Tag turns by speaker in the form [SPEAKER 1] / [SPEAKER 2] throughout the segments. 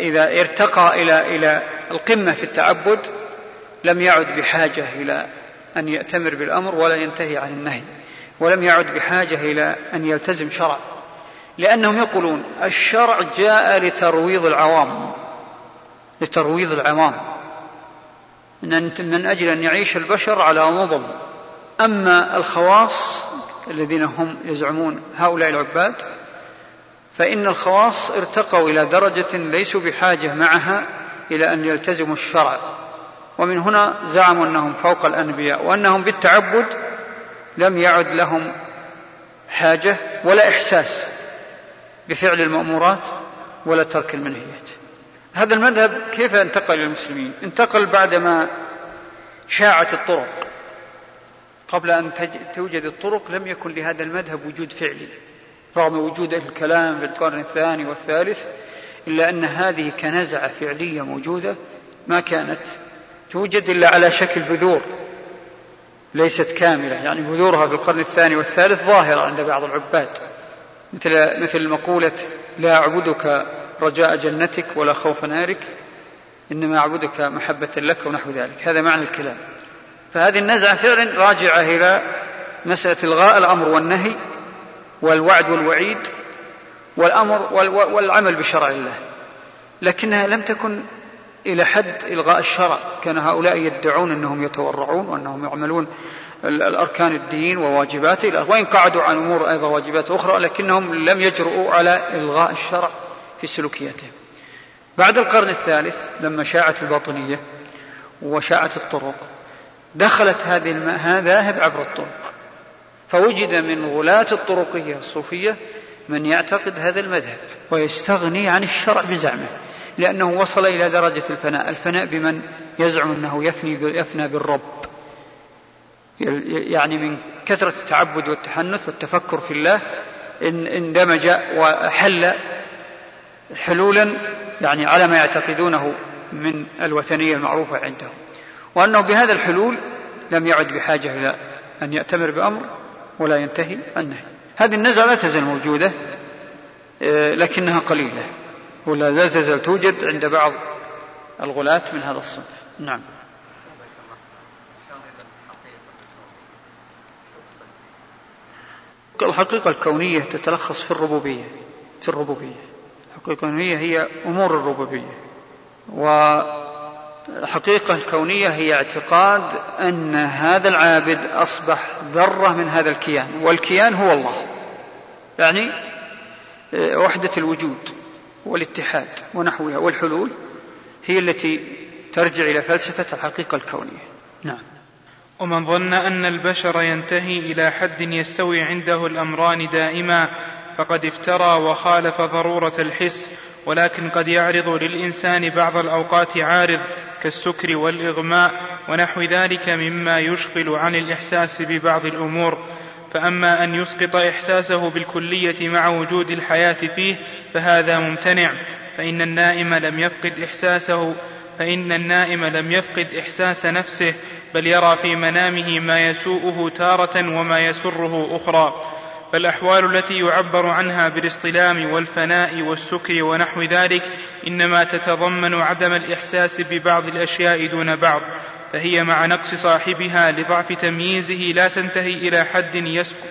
[SPEAKER 1] إذا ارتقى إلى إلى القمة في التعبد لم يعد بحاجة إلى أن يأتمر بالأمر ولا ينتهي عن النهي ولم يعد بحاجة إلى أن يلتزم شرع لأنهم يقولون الشرع جاء لترويض العوام لترويض العوام من أجل أن يعيش البشر على نظم أما الخواص الذين هم يزعمون هؤلاء العباد فإن الخواص ارتقوا إلى درجة ليسوا بحاجة معها إلى أن يلتزموا الشرع ومن هنا زعموا أنهم فوق الأنبياء وأنهم بالتعبد لم يعد لهم حاجة ولا إحساس بفعل المأمورات ولا ترك المنهيات هذا المذهب كيف انتقل للمسلمين انتقل بعدما شاعت الطرق قبل أن توجد الطرق لم يكن لهذا المذهب وجود فعلي رغم وجود الكلام في القرن الثاني والثالث إلا أن هذه كنزعة فعلية موجودة ما كانت توجد إلا على شكل بذور ليست كاملة يعني بذورها في القرن الثاني والثالث ظاهرة عند بعض العباد مثل مثل مقولة لا أعبدك رجاء جنتك ولا خوف نارك إنما أعبدك محبة لك ونحو ذلك هذا معنى الكلام فهذه النزعة فعلا راجعة إلى مسألة إلغاء الأمر والنهي والوعد والوعيد والأمر والعمل بشرع الله لكنها لم تكن إلى حد إلغاء الشرع كان هؤلاء يدعون أنهم يتورعون وأنهم يعملون الأركان الدين وواجباته وإن قعدوا عن أمور أيضا واجبات أخرى لكنهم لم يجرؤوا على إلغاء الشرع في سلوكياتهم بعد القرن الثالث لما شاعت الباطنية وشاعت الطرق دخلت هذه المذاهب عبر الطرق فوجد من غلاة الطرقية الصوفية من يعتقد هذا المذهب ويستغني عن الشرع بزعمه لأنه وصل إلى درجة الفناء الفناء بمن يزعم أنه يفني يفنى بالرب يعني من كثرة التعبد والتحنث والتفكر في الله إن اندمج وحل حلولا يعني على ما يعتقدونه من الوثنية المعروفة عندهم وأنه بهذا الحلول لم يعد بحاجة إلى أن يأتمر بأمر ولا ينتهي النهي هذه النزعة لا تزال موجودة آه، لكنها قليلة ولا تزال توجد عند بعض الغلاة من هذا الصنف نعم الحقيقة الكونية تتلخص في الربوبية في الربوبية الحقيقة الكونية هي أمور الربوبية و الحقيقة الكونية هي اعتقاد أن هذا العابد أصبح ذرة من هذا الكيان والكيان هو الله يعني آه، وحدة الوجود والاتحاد ونحوها والحلول هي التي ترجع إلى فلسفة الحقيقة الكونية نعم
[SPEAKER 2] ومن ظن أن البشر ينتهي إلى حد يستوي عنده الأمران دائما فقد افترى وخالف ضرورة الحس ولكن قد يعرض للإنسان بعض الأوقات عارض كالسكر والإغماء ونحو ذلك مما يشغل عن الإحساس ببعض الأمور فأما أن يسقط إحساسه بالكلية مع وجود الحياة فيه فهذا ممتنع فإن النائم لم يفقد إحساسه فإن النائم لم يفقد إحساس نفسه بل يرى في منامه ما يسوءه تارة وما يسره أخرى فالأحوال التي يعبر عنها بالاصطلام والفناء والسكر ونحو ذلك إنما تتضمن عدم الإحساس ببعض الأشياء دون بعض فهي مع نقص صاحبها لضعف تمييزه لا تنتهي إلى حد يسقط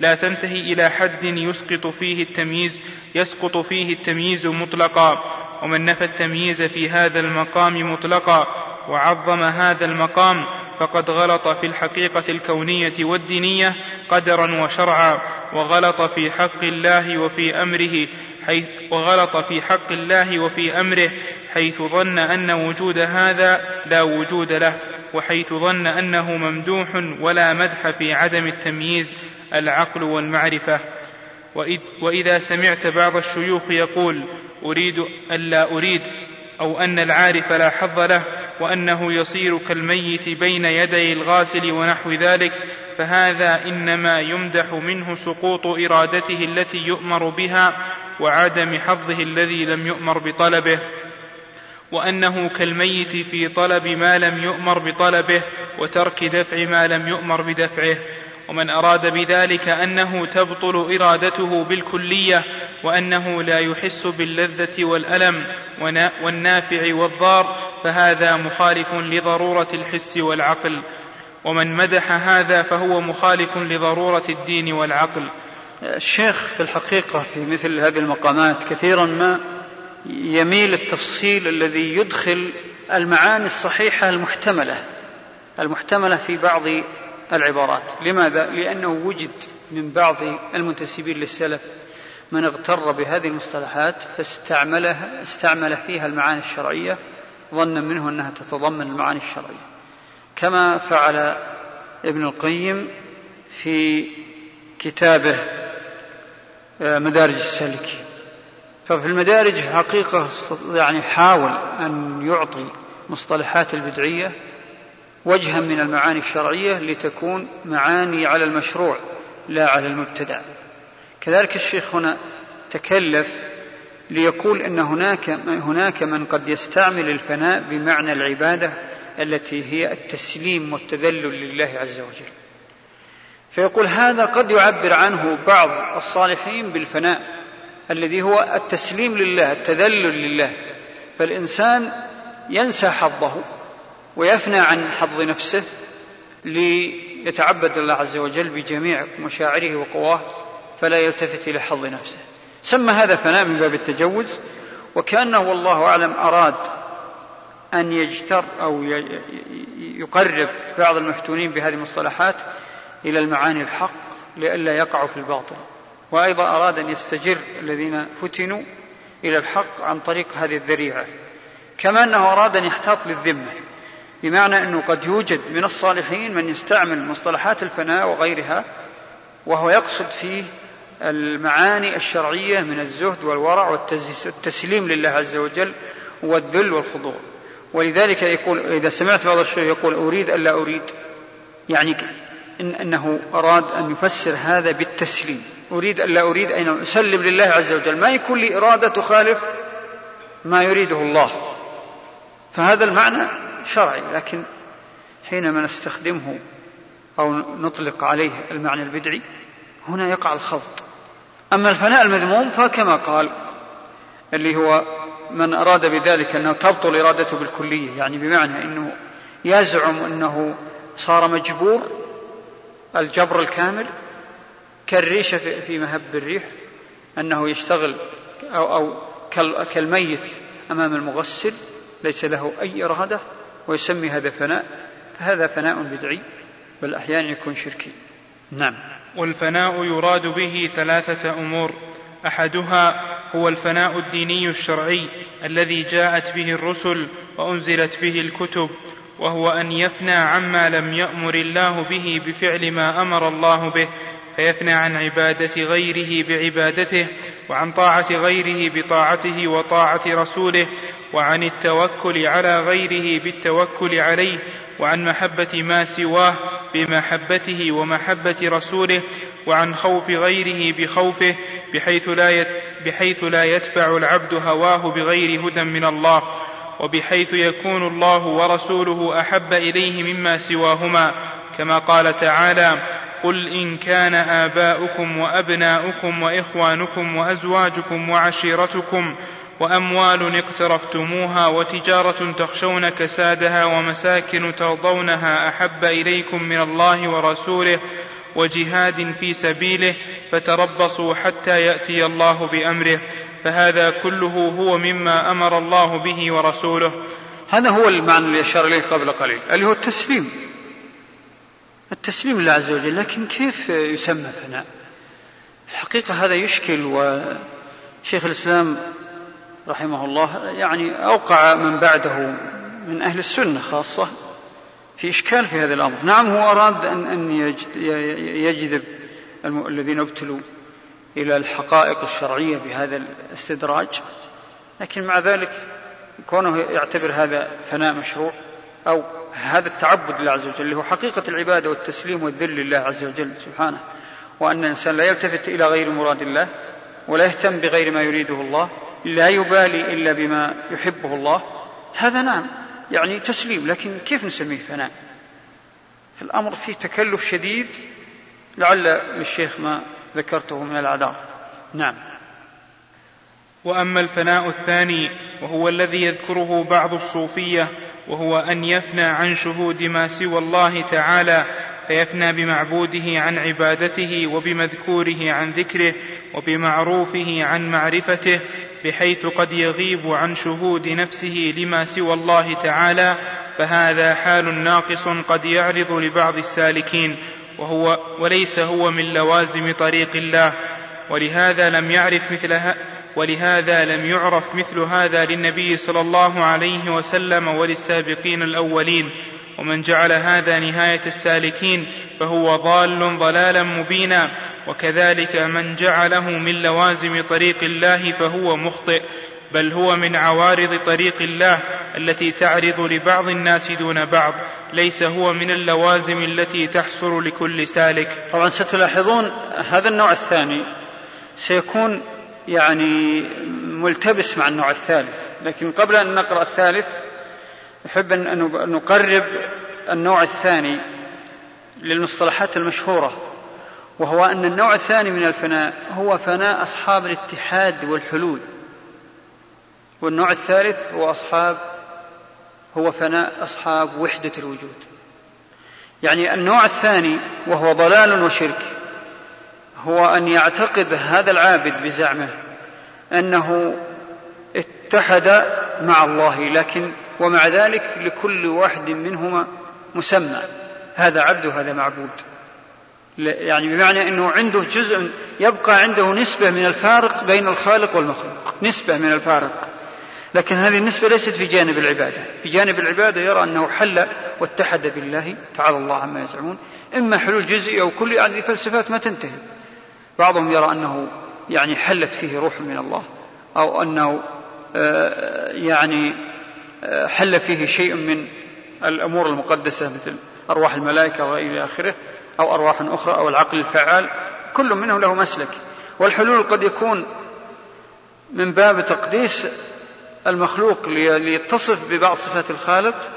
[SPEAKER 2] لا تنتهي إلى حد يسقط فيه التمييز يسقط فيه التمييز مطلقا ومن نفى التمييز في هذا المقام مطلقا وعظم هذا المقام فقد غلط في الحقيقة الكونية والدينية قدرا وشرعا وغلط في حق الله وفي أمره حيث وغلط في حق الله وفي أمره حيث ظن أن وجود هذا لا وجود له وحيث ظن أنه ممدوح ولا مدح في عدم التمييز العقل والمعرفة وإذا سمعت بعض الشيوخ يقول أريد أن لا أريد أو أن العارف لا حظ له وأنه يصير كالميت بين يدي الغاسل ونحو ذلك فهذا إنما يمدح منه سقوط إرادته التي يؤمر بها وعدم حظه الذي لم يؤمر بطلبه وأنه كالميت في طلب ما لم يؤمر بطلبه وترك دفع ما لم يؤمر بدفعه ومن اراد بذلك انه تبطل ارادته بالكليه وانه لا يحس باللذه والالم والنافع والضار فهذا مخالف لضروره الحس والعقل ومن مدح هذا فهو مخالف لضروره الدين والعقل
[SPEAKER 1] الشيخ في الحقيقه في مثل هذه المقامات كثيرا ما يميل التفصيل الذي يدخل المعاني الصحيحه المحتمله المحتمله في بعض العبارات لماذا؟ لأنه وجد من بعض المنتسبين للسلف من اغتر بهذه المصطلحات فاستعملها استعمل فيها المعاني الشرعية ظنا منه أنها تتضمن المعاني الشرعية كما فعل ابن القيم في كتابه آه، مدارج السلك ففي المدارج حقيقة يعني حاول أن يعطي مصطلحات البدعية وجها من المعاني الشرعية لتكون معاني على المشروع لا على المبتدع كذلك الشيخ هنا تكلف ليقول أن هناك هناك من قد يستعمل الفناء بمعنى العبادة التي هي التسليم والتذلل لله عز وجل فيقول هذا قد يعبر عنه بعض الصالحين بالفناء الذي هو التسليم لله التذلل لله فالإنسان ينسى حظه ويفنى عن حظ نفسه ليتعبد الله عز وجل بجميع مشاعره وقواه فلا يلتفت إلى حظ نفسه سمى هذا فناء من باب التجوز وكأنه والله أعلم أراد أن يجتر أو يقرب بعض المفتونين بهذه المصطلحات إلى المعاني الحق لئلا يقعوا في الباطل وأيضا أراد أن يستجر الذين فتنوا إلى الحق عن طريق هذه الذريعة كما أنه أراد أن يحتاط للذمة بمعنى أنه قد يوجد من الصالحين من يستعمل مصطلحات الفناء وغيرها وهو يقصد فيه المعاني الشرعية من الزهد والورع والتسليم لله عز وجل والذل والخضوع ولذلك يقول إذا سمعت بعض الشيوخ يقول أريد ألا أريد يعني إن أنه أراد أن يفسر هذا بالتسليم أريد ألا أريد أن أسلم لله عز وجل ما يكون لي إرادة تخالف ما يريده الله فهذا المعنى شرعي لكن حينما نستخدمه أو نطلق عليه المعنى البدعي هنا يقع الخلط أما الفناء المذموم فكما قال اللي هو من أراد بذلك أنه تبطل إرادته بالكلية يعني بمعنى أنه يزعم أنه صار مجبور الجبر الكامل كالريشة في مهب الريح أنه يشتغل أو, أو كالميت أمام المغسل ليس له أي إرادة ويسمي هذا فناء فهذا فناء بدعي بل أحيانا يكون شركي نعم
[SPEAKER 2] والفناء يراد به ثلاثة أمور أحدها هو الفناء الديني الشرعي الذي جاءت به الرسل وأنزلت به الكتب وهو أن يفنى عما لم يأمر الله به بفعل ما أمر الله به فيثنى عن عبادة غيره بعبادته وعن طاعة غيره بطاعته وطاعة رسوله وعن التوكل على غيره بالتوكل عليه وعن محبة ما سواه بمحبته ومحبة رسوله وعن خوف غيره بخوفه بحيث لا بحيث لا يتبع العبد هواه بغير هدى من الله وبحيث يكون الله ورسوله احب اليه مما سواهما كما قال تعالى قل إن كان آباؤكم وأبناؤكم وإخوانكم وأزواجكم وعشيرتكم وأموال اقترفتموها وتجارة تخشون كسادها ومساكن ترضونها أحب إليكم من الله ورسوله وجهاد في سبيله فتربصوا حتى يأتي الله بأمره فهذا كله هو مما أمر الله به ورسوله
[SPEAKER 1] هذا هو المعنى الذي أشار إليه قبل قليل اللي هو التسليم التسليم لله عز وجل لكن كيف يسمى فناء الحقيقة هذا يشكل وشيخ الإسلام رحمه الله يعني أوقع من بعده من أهل السنة خاصة في إشكال في هذا الأمر نعم هو أراد أن, أن يجذب الذين ابتلوا إلى الحقائق الشرعية بهذا الاستدراج لكن مع ذلك كونه يعتبر هذا فناء مشروع أو هذا التعبد لله عز وجل اللي هو حقيقة العبادة والتسليم والذل لله عز وجل سبحانه وأن الإنسان لا يلتفت إلى غير مراد الله ولا يهتم بغير ما يريده الله لا يبالي إلا بما يحبه الله هذا نعم يعني تسليم لكن كيف نسميه فناء فالأمر فيه تكلف شديد لعل للشيخ ما ذكرته من الأعذار نعم
[SPEAKER 2] واما الفناء الثاني وهو الذي يذكره بعض الصوفيه وهو أن يفنى عن شهود ما سوى الله تعالى فيفنى بمعبوده عن عبادته وبمذكوره عن ذكره وبمعروفه عن معرفته بحيث قد يغيب عن شهود نفسه لما سوى الله تعالى فهذا حال ناقص قد يعرض لبعض السالكين وهو وليس هو من لوازم طريق الله ولهذا لم يعرف مثل ولهذا لم يعرف مثل هذا للنبي صلى الله عليه وسلم وللسابقين الاولين ومن جعل هذا نهايه السالكين فهو ضال ضلالا مبينا وكذلك من جعله من لوازم طريق الله فهو مخطئ بل هو من عوارض طريق الله التي تعرض لبعض الناس دون بعض ليس هو من اللوازم التي تحصر لكل سالك
[SPEAKER 1] طبعا ستلاحظون هذا النوع الثاني سيكون يعني ملتبس مع النوع الثالث لكن قبل أن نقرأ الثالث أحب أن نقرب النوع الثاني للمصطلحات المشهورة وهو أن النوع الثاني من الفناء هو فناء أصحاب الاتحاد والحلول والنوع الثالث هو أصحاب هو فناء أصحاب وحدة الوجود يعني النوع الثاني وهو ضلال وشرك هو ان يعتقد هذا العابد بزعمه انه اتحد مع الله لكن ومع ذلك لكل واحد منهما مسمى هذا عبد وهذا معبود يعني بمعنى انه عنده جزء يبقى عنده نسبه من الفارق بين الخالق والمخلوق نسبه من الفارق لكن هذه النسبه ليست في جانب العباده في جانب العباده يرى انه حل واتحد بالله تعالى الله عما يزعمون اما حلول جزئي او كلي يعني هذه فلسفات ما تنتهي بعضهم يرى أنه يعني حلت فيه روح من الله أو أنه آه، يعني آه، حل فيه شيء من الأمور المقدسة مثل أرواح الملائكة وإلى آخره أو أرواح أخرى أو العقل الفعال كل منهم له مسلك والحلول قد يكون من باب تقديس المخلوق ليتصف ببعض صفات الخالق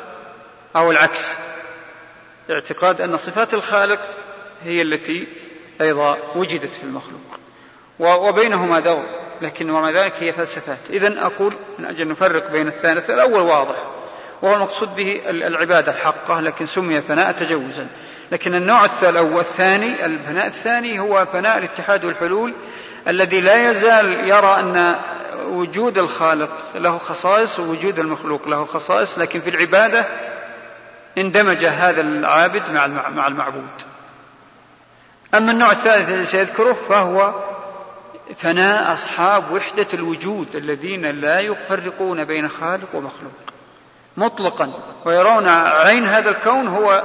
[SPEAKER 1] أو العكس اعتقاد أن صفات الخالق هي التي أيضا وجدت في المخلوق وبينهما دور لكن ومع ذلك هي فلسفات إذا أقول من أجل نفرق بين الثالث الأول واضح وهو المقصود به العبادة الحقة لكن سمي فناء تجوزا لكن النوع الثاني الفناء الثاني هو فناء الاتحاد والحلول الذي لا يزال يرى أن وجود الخالق له خصائص ووجود المخلوق له خصائص لكن في العبادة اندمج هذا العابد مع المعبود أما النوع الثالث الذي سيذكره فهو فناء أصحاب وحدة الوجود الذين لا يفرقون بين خالق ومخلوق مطلقا ويرون عين هذا الكون هو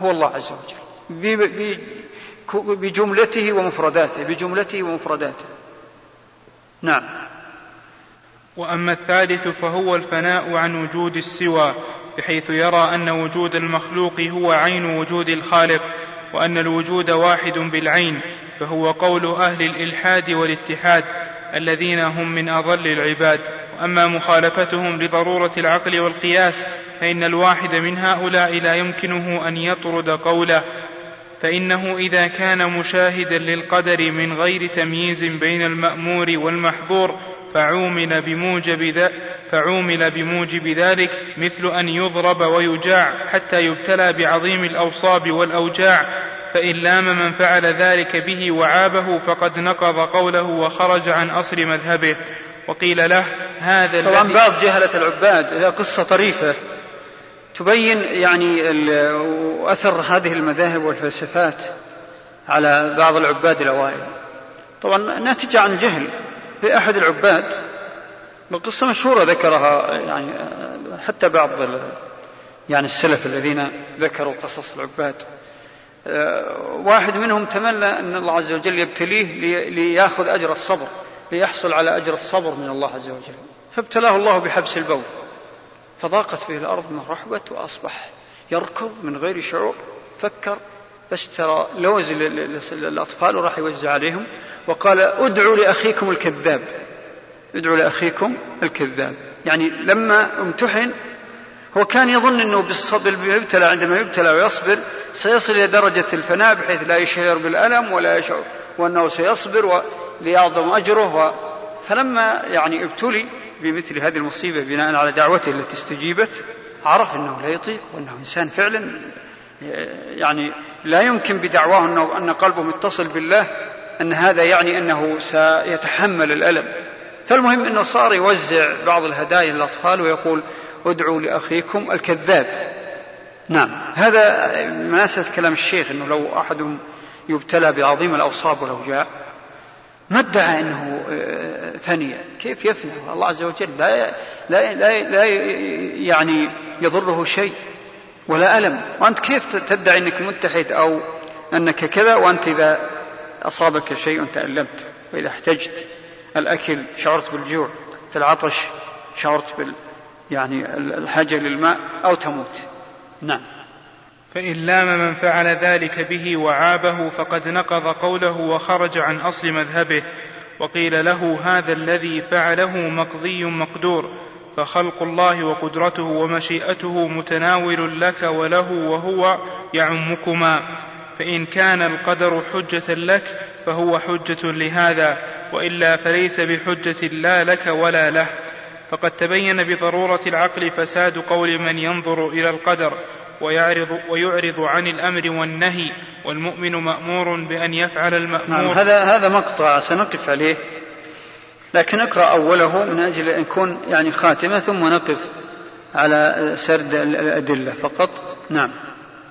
[SPEAKER 1] هو الله عز وجل بجملته ومفرداته بجملته ومفرداته نعم
[SPEAKER 2] واما الثالث فهو الفناء عن وجود السوى بحيث يرى ان وجود المخلوق هو عين وجود الخالق وان الوجود واحد بالعين فهو قول اهل الالحاد والاتحاد الذين هم من اضل العباد واما مخالفتهم لضروره العقل والقياس فان الواحد من هؤلاء لا يمكنه ان يطرد قوله فانه اذا كان مشاهدا للقدر من غير تمييز بين المامور والمحظور فعومل بموجب, فعومل بموجب ذلك مثل أن يضرب ويجاع حتى يبتلى بعظيم الأوصاب والأوجاع فإن لام من فعل ذلك به وعابه فقد نقض قوله وخرج عن أصل مذهبه وقيل له هذا طبعا
[SPEAKER 1] بعض جهلة العباد إذا قصة طريفة تبين يعني أثر هذه المذاهب والفلسفات على بعض العباد الأوائل طبعا ناتجة عن جهل في أحد العباد قصة مشهورة ذكرها يعني حتى بعض يعني السلف الذين ذكروا قصص العباد آه، واحد منهم تمنى أن الله عز وجل يبتليه ليأخذ أجر الصبر ليحصل على أجر الصبر من الله عز وجل فابتلاه الله بحبس البول فضاقت به الأرض من رحبة وأصبح يركض من غير شعور فكر فاشترى لوز للأطفال وراح يوزع عليهم وقال ادعوا لأخيكم الكذاب ادعوا لأخيكم الكذاب يعني لما امتحن هو كان يظن أنه بالصبر يبتلى عندما يبتلى ويصبر سيصل إلى درجة الفناء بحيث لا يشعر بالألم ولا يشعر وأنه سيصبر ليعظم أجره و فلما يعني ابتلي بمثل هذه المصيبة بناء على دعوته التي استجيبت عرف أنه لا يطيق وأنه إنسان فعلا يعني لا يمكن بدعواه أنه أن قلبه متصل بالله أن هذا يعني أنه سيتحمل الألم فالمهم أنه صار يوزع بعض الهدايا للأطفال ويقول ادعوا لأخيكم الكذاب نعم هذا مناسة كلام الشيخ أنه لو أحد يبتلى بعظيم الأوصاب ولو جاء ما ادعى أنه آه، فني كيف يفنى الله عز وجل لا, لا, لا يعني يضره شيء ولا ألم وأنت كيف تدعي أنك متحد أو أنك كذا وأنت إذا أصابك شيء تألمت وإذا احتجت الأكل شعرت بالجوع العطش شعرت بال يعني الحاجة للماء أو تموت نعم
[SPEAKER 2] فإن لام من فعل ذلك به وعابه فقد نقض قوله وخرج عن أصل مذهبه وقيل له هذا الذي فعله مقضي مقدور فخلق الله وقدرته ومشيئته متناول لك وله وهو يعمكما فإن كان القدر حجة لك فهو حجة لهذا وإلا فليس بحجة لا لك ولا له فقد تبين بضرورة العقل فساد قول من ينظر إلى القدر ويعرض, ويعرض عن الأمر والنهي والمؤمن مأمور بأن يفعل المأمور نعم
[SPEAKER 1] هذا, هذا مقطع سنقف عليه لكن اقرأ أوله من أجل أن يكون يعني خاتمة ثم نقف على سرد الأدلة فقط نعم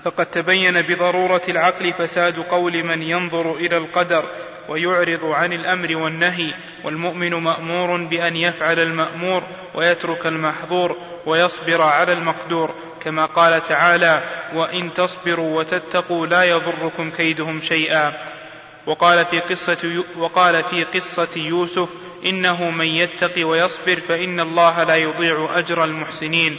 [SPEAKER 2] فقد تبين بضرورة العقل فساد قول من ينظر إلى القدر ويعرض عن الامر والنهي والمؤمن مامور بان يفعل المامور ويترك المحظور ويصبر على المقدور كما قال تعالى وان تصبروا وتتقوا لا يضركم كيدهم شيئا وقال في قصه وقال في قصه يوسف انه من يتق ويصبر فان الله لا يضيع اجر المحسنين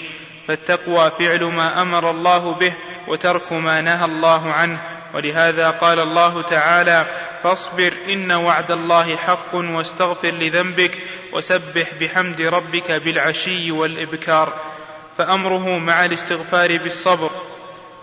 [SPEAKER 2] فالتقوى فعل ما امر الله به وترك ما نهى الله عنه ولهذا قال الله تعالى فاصبر ان وعد الله حق واستغفر لذنبك وسبح بحمد ربك بالعشي والابكار فامره مع الاستغفار بالصبر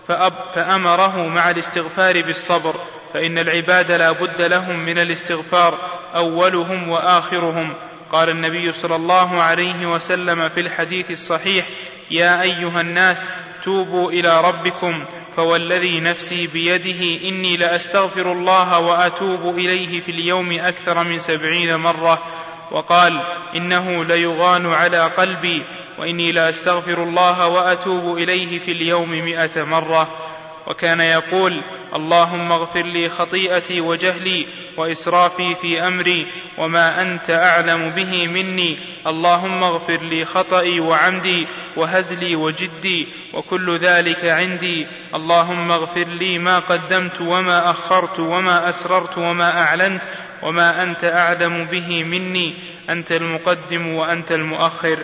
[SPEAKER 2] فأب فامره مع الاستغفار بالصبر فإن العباد لا بد لهم من الاستغفار أولهم وآخرهم قال النبي صلى الله عليه وسلم في الحديث الصحيح يا أيها الناس توبوا إلى ربكم فوالذي نفسي بيده إني لأستغفر الله وأتوب إليه في اليوم أكثر من سبعين مرة وقال إنه ليغان على قلبي وإني لأستغفر الله وأتوب إليه في اليوم مئة مرة وكان يقول اللهم اغفر لي خطيئتي وجهلي واسرافي في امري وما انت اعلم به مني اللهم اغفر لي خطئي وعمدي وهزلي وجدي وكل ذلك عندي اللهم اغفر لي ما قدمت وما اخرت وما اسررت وما اعلنت وما انت اعلم به مني انت المقدم وانت المؤخر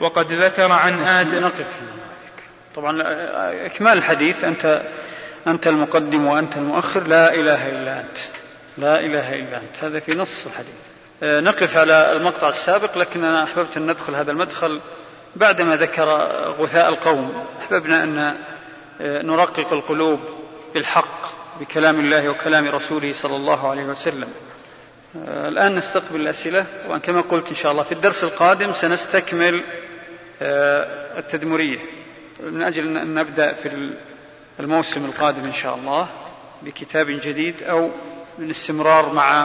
[SPEAKER 2] وقد ذكر عن ادم نقف
[SPEAKER 1] طبعا إكمال الحديث أنت أنت المقدم وأنت المؤخر لا إله إلا أنت لا إله إلا أنت هذا في نص الحديث آه، نقف على المقطع السابق لكن أنا أحببت أن ندخل هذا المدخل بعدما ذكر غثاء القوم أحببنا أن آه، نرقق القلوب بالحق بكلام الله وكلام رسوله صلى الله عليه وسلم آه، الآن نستقبل الأسئلة وكما قلت إن شاء الله في الدرس القادم سنستكمل التدمرية من أجل أن نبدأ في الموسم القادم إن شاء الله بكتاب جديد أو من استمرار مع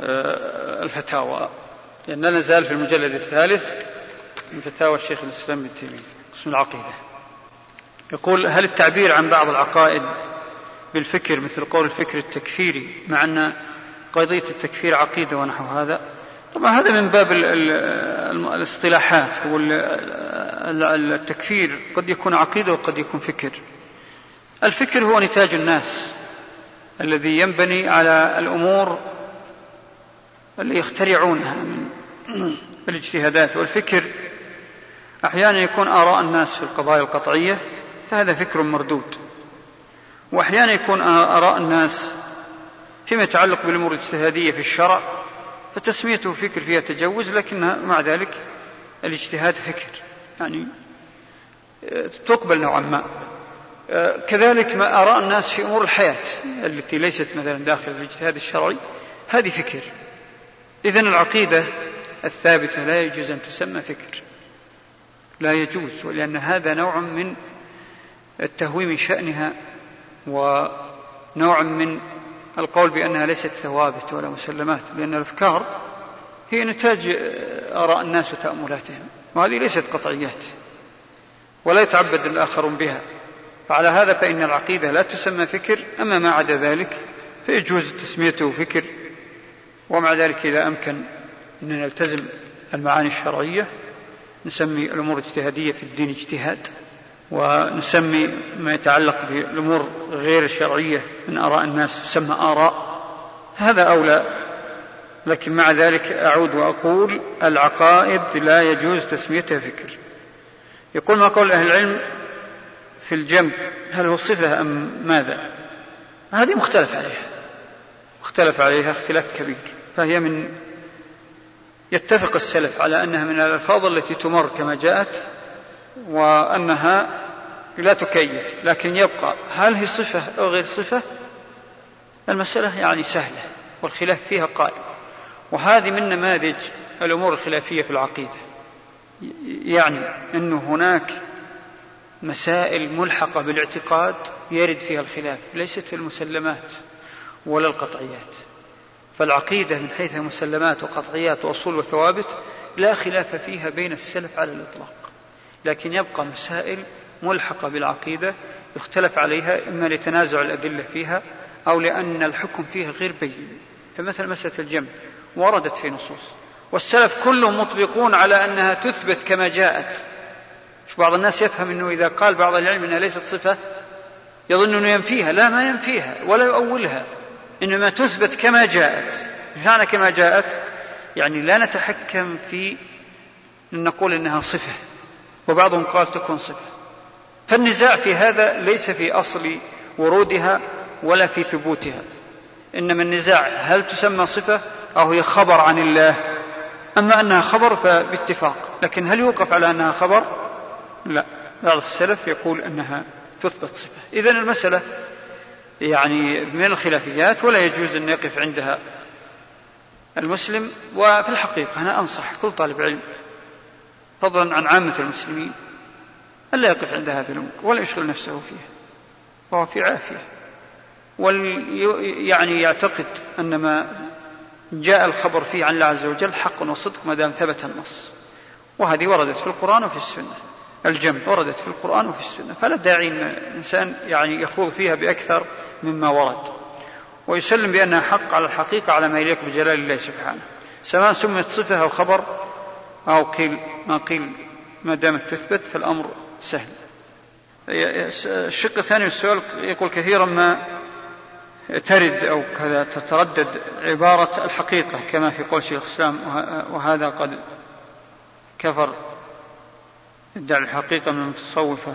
[SPEAKER 1] آه، الفتاوى لأننا نزال في المجلد الثالث من فتاوى الشيخ الإسلام بن تيمية قسم العقيدة يقول هل التعبير عن بعض العقائد بالفكر مثل قول الفكر التكفيري مع أن قضية التكفير عقيدة ونحو هذا طبعا هذا من باب الاصطلاحات والتكفير قد يكون عقيدة وقد يكون فكر الفكر هو نتاج الناس الذي ينبني على الأمور اللي يخترعونها من الاجتهادات والفكر أحيانا يكون آراء الناس في القضايا القطعية فهذا فكر مردود وأحيانا يكون آراء الناس فيما يتعلق بالأمور الاجتهادية في الشرع فتسميته فكر فيها تجوز لكن مع ذلك الاجتهاد فكر يعني آه، تقبل نوعا ما آه، كذلك ما آراء الناس في أمور الحياة التي ليست مثلا داخل الاجتهاد الشرعي هذه فكر إذن العقيدة الثابتة لا يجوز أن تسمى فكر لا يجوز ولأن هذا نوع من التهويم شأنها ونوع من القول بأنها ليست ثوابت ولا مسلمات لأن الأفكار هي نتاج آه، آراء الناس وتأملاتهم وهذه ليست قطعيات ولا يتعبد الآخرون بها فعلى هذا فإن العقيدة لا تسمى فكر أما ما عدا ذلك فيجوز تسميته فكر ومع ذلك إذا أمكن أن نلتزم المعاني الشرعية نسمي الأمور الاجتهادية في الدين اجتهاد ونسمي ما يتعلق بالأمور غير الشرعية من آراء الناس تسمى آراء هذا أولى لكن مع ذلك أعود وأقول العقائد لا يجوز تسميتها فكر يقول ما قول أهل العلم في الجنب هل هو صفة أم ماذا هذه مختلف عليها مختلف عليها اختلاف كبير فهي من يتفق السلف على أنها من الألفاظ التي تمر كما جاءت وأنها لا تكيف لكن يبقى هل هي صفة أو غير صفة المسألة يعني سهلة والخلاف فيها قائم وهذه من نماذج الأمور الخلافية في العقيدة يعني أن هناك مسائل ملحقة بالاعتقاد يرد فيها الخلاف ليست في المسلمات ولا القطعيات فالعقيدة من حيث المسلمات وقطعيات وأصول وثوابت لا خلاف فيها بين السلف على الإطلاق لكن يبقى مسائل ملحقة بالعقيدة يختلف عليها إما لتنازع الأدلة فيها أو لأن الحكم فيها غير بين فمثل مسألة الجمع وردت في نصوص والسلف كلهم مطبقون على أنها تثبت كما جاءت بعض الناس يفهم أنه إذا قال بعض العلم أنها ليست صفة يظن أنه ينفيها لا ما ينفيها ولا يؤولها إنما تثبت كما جاءت معنى كما جاءت يعني لا نتحكم في أن نقول أنها صفة وبعضهم قال تكون صفة فالنزاع في هذا ليس في أصل ورودها ولا في ثبوتها إنما النزاع هل تسمى صفة أو هي خبر عن الله أما أنها خبر فباتفاق لكن هل يوقف على أنها خبر لا بعض السلف يقول أنها تثبت صفة إذن المسألة يعني من الخلافيات ولا يجوز أن يقف عندها المسلم وفي الحقيقة أنا أنصح كل طالب علم فضلا عن عامة المسلمين ألا يقف عند هذه الأمور ولا يشغل نفسه فيها وهو في عافية يعني يعتقد أن ما جاء الخبر فيه عن الله عز وجل حق وصدق ما دام ثبت النص وهذه وردت في القرآن وفي السنة الجمع وردت في القرآن وفي السنة فلا داعي أن الإنسان يعني يخوض فيها بأكثر مما ورد ويسلم بأنها حق على الحقيقة على ما يليق بجلال الله سبحانه سواء سمت صفة أو خبر أو قيل ما قيل ما دامت تثبت فالأمر سهل الشق الثاني من السؤال يقول كثيرا ما ترد أو كذا تتردد عبارة الحقيقة كما في قول شيخ الإسلام وهذا قد كفر ادعى الحقيقة من المتصوفة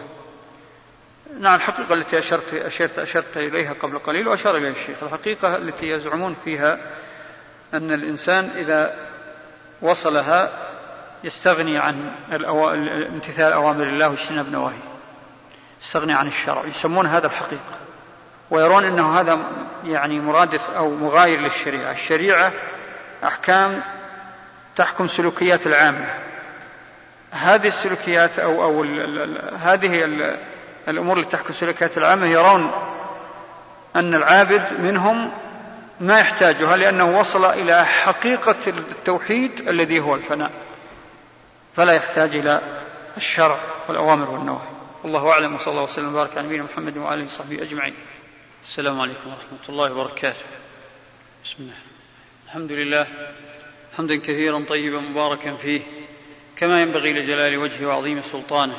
[SPEAKER 1] نعم الحقيقة التي أشرت, أشرت, أشرت إليها قبل قليل وأشار إليها الشيخ الحقيقة التي يزعمون فيها أن الإنسان إذا وصلها يستغني عن امتثال أوامر الله واجتناب نواهي يستغني عن الشرع يسمون هذا الحقيقة ويرون أنه هذا يعني مرادف أو مغاير للشريعة الشريعة أحكام تحكم سلوكيات العامة هذه السلوكيات أو, أو الـ الـ هذه الـ الأمور التي تحكم سلوكيات العامة يرون أن العابد منهم ما يحتاجها لأنه وصل إلى حقيقة التوحيد الذي هو الفناء فلا يحتاج إلى الشرع والأوامر والنواهي والله أعلم وصلى الله وسلم وبارك على نبينا محمد وآله وصحبه أجمعين السلام عليكم ورحمة الله وبركاته بسم الله الحمد لله حمدا كثيرا طيبا مباركا فيه كما ينبغي لجلال وجهه وعظيم سلطانه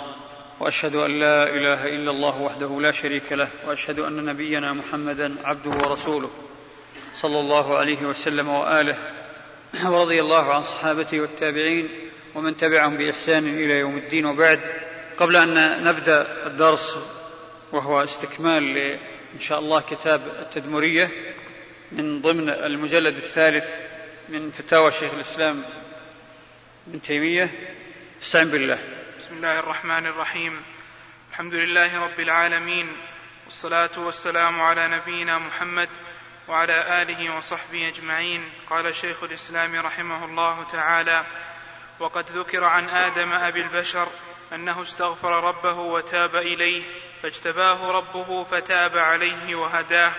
[SPEAKER 1] واشهد ان لا اله الا الله وحده لا شريك له واشهد ان نبينا محمدا عبده ورسوله صلى الله عليه وسلم واله ورضي الله عن صحابته والتابعين ومن تبعهم بإحسان إلى يوم الدين وبعد قبل أن نبدأ الدرس وهو استكمال إن شاء الله كتاب التدمرية من ضمن المجلد الثالث من فتاوى شيخ الإسلام ابن تيمية استعن بالله
[SPEAKER 2] بسم الله الرحمن الرحيم الحمد لله رب العالمين والصلاة والسلام على نبينا محمد وعلى آله وصحبه أجمعين قال شيخ الإسلام رحمه الله تعالى وقد ذكر عن ادم ابي البشر انه استغفر ربه وتاب اليه فاجتباه ربه فتاب عليه وهداه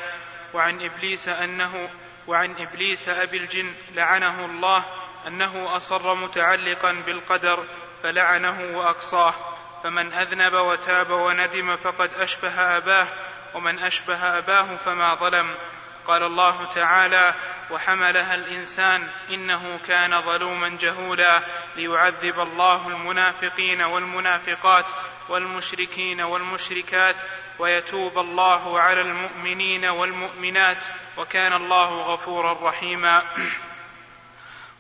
[SPEAKER 2] وعن ابليس انه وعن ابليس ابي الجن لعنه الله انه اصر متعلقا بالقدر فلعنه واقصاه فمن اذنب وتاب وندم فقد اشبه اباه ومن اشبه اباه فما ظلم قال الله تعالى وحملها الانسان انه كان ظلوما جهولا ليعذب الله المنافقين والمنافقات والمشركين والمشركات ويتوب الله على المؤمنين والمؤمنات وكان الله غفورا رحيما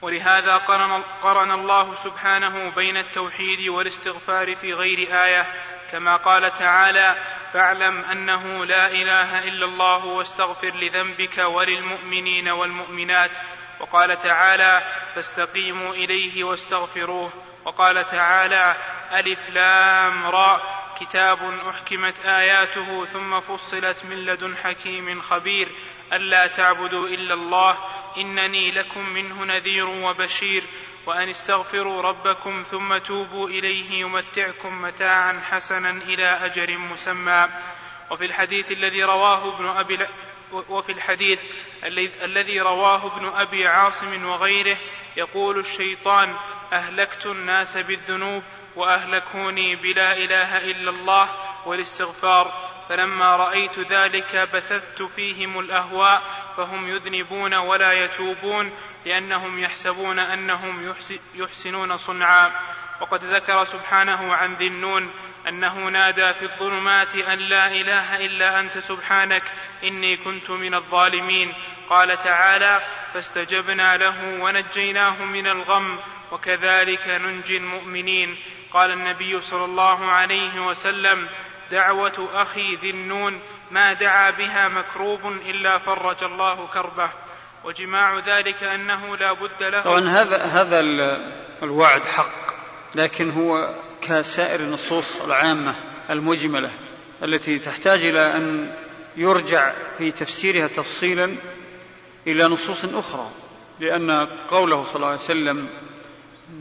[SPEAKER 2] ولهذا قرن, قرن الله سبحانه بين التوحيد والاستغفار في غير ايه كما قال تعالى فاعلم انه لا اله الا الله واستغفر لذنبك وللمؤمنين والمؤمنات وقال تعالى فاستقيموا اليه واستغفروه وقال تعالى الف لام را كتاب احكمت اياته ثم فصلت من لدن حكيم خبير الا تعبدوا الا الله انني لكم منه نذير وبشير وأن استغفروا ربكم ثم توبوا إليه يمتعكم متاعا حسنا إلى أجر مسمى وفي الحديث الذي رواه ابن أبي وفي الحديث الذي رواه ابن أبي عاصم وغيره يقول الشيطان أهلكت الناس بالذنوب وأهلكوني بلا إله إلا الله والاستغفار فلما رايت ذلك بثثت فيهم الاهواء فهم يذنبون ولا يتوبون لانهم يحسبون انهم يحسنون صنعا وقد ذكر سبحانه عن ذي النون انه نادى في الظلمات ان لا اله الا انت سبحانك اني كنت من الظالمين قال تعالى فاستجبنا له ونجيناه من الغم وكذلك ننجي المؤمنين قال النبي صلى الله عليه وسلم دعوة أخي ذي النون ما دعا بها مكروب إلا فرج الله كربه وجماع ذلك أنه لا بد له
[SPEAKER 1] طبعا هذا, هذا الوعد حق لكن هو كسائر النصوص العامة المجملة التي تحتاج إلى أن يرجع في تفسيرها تفصيلا إلى نصوص أخرى لأن قوله صلى الله عليه وسلم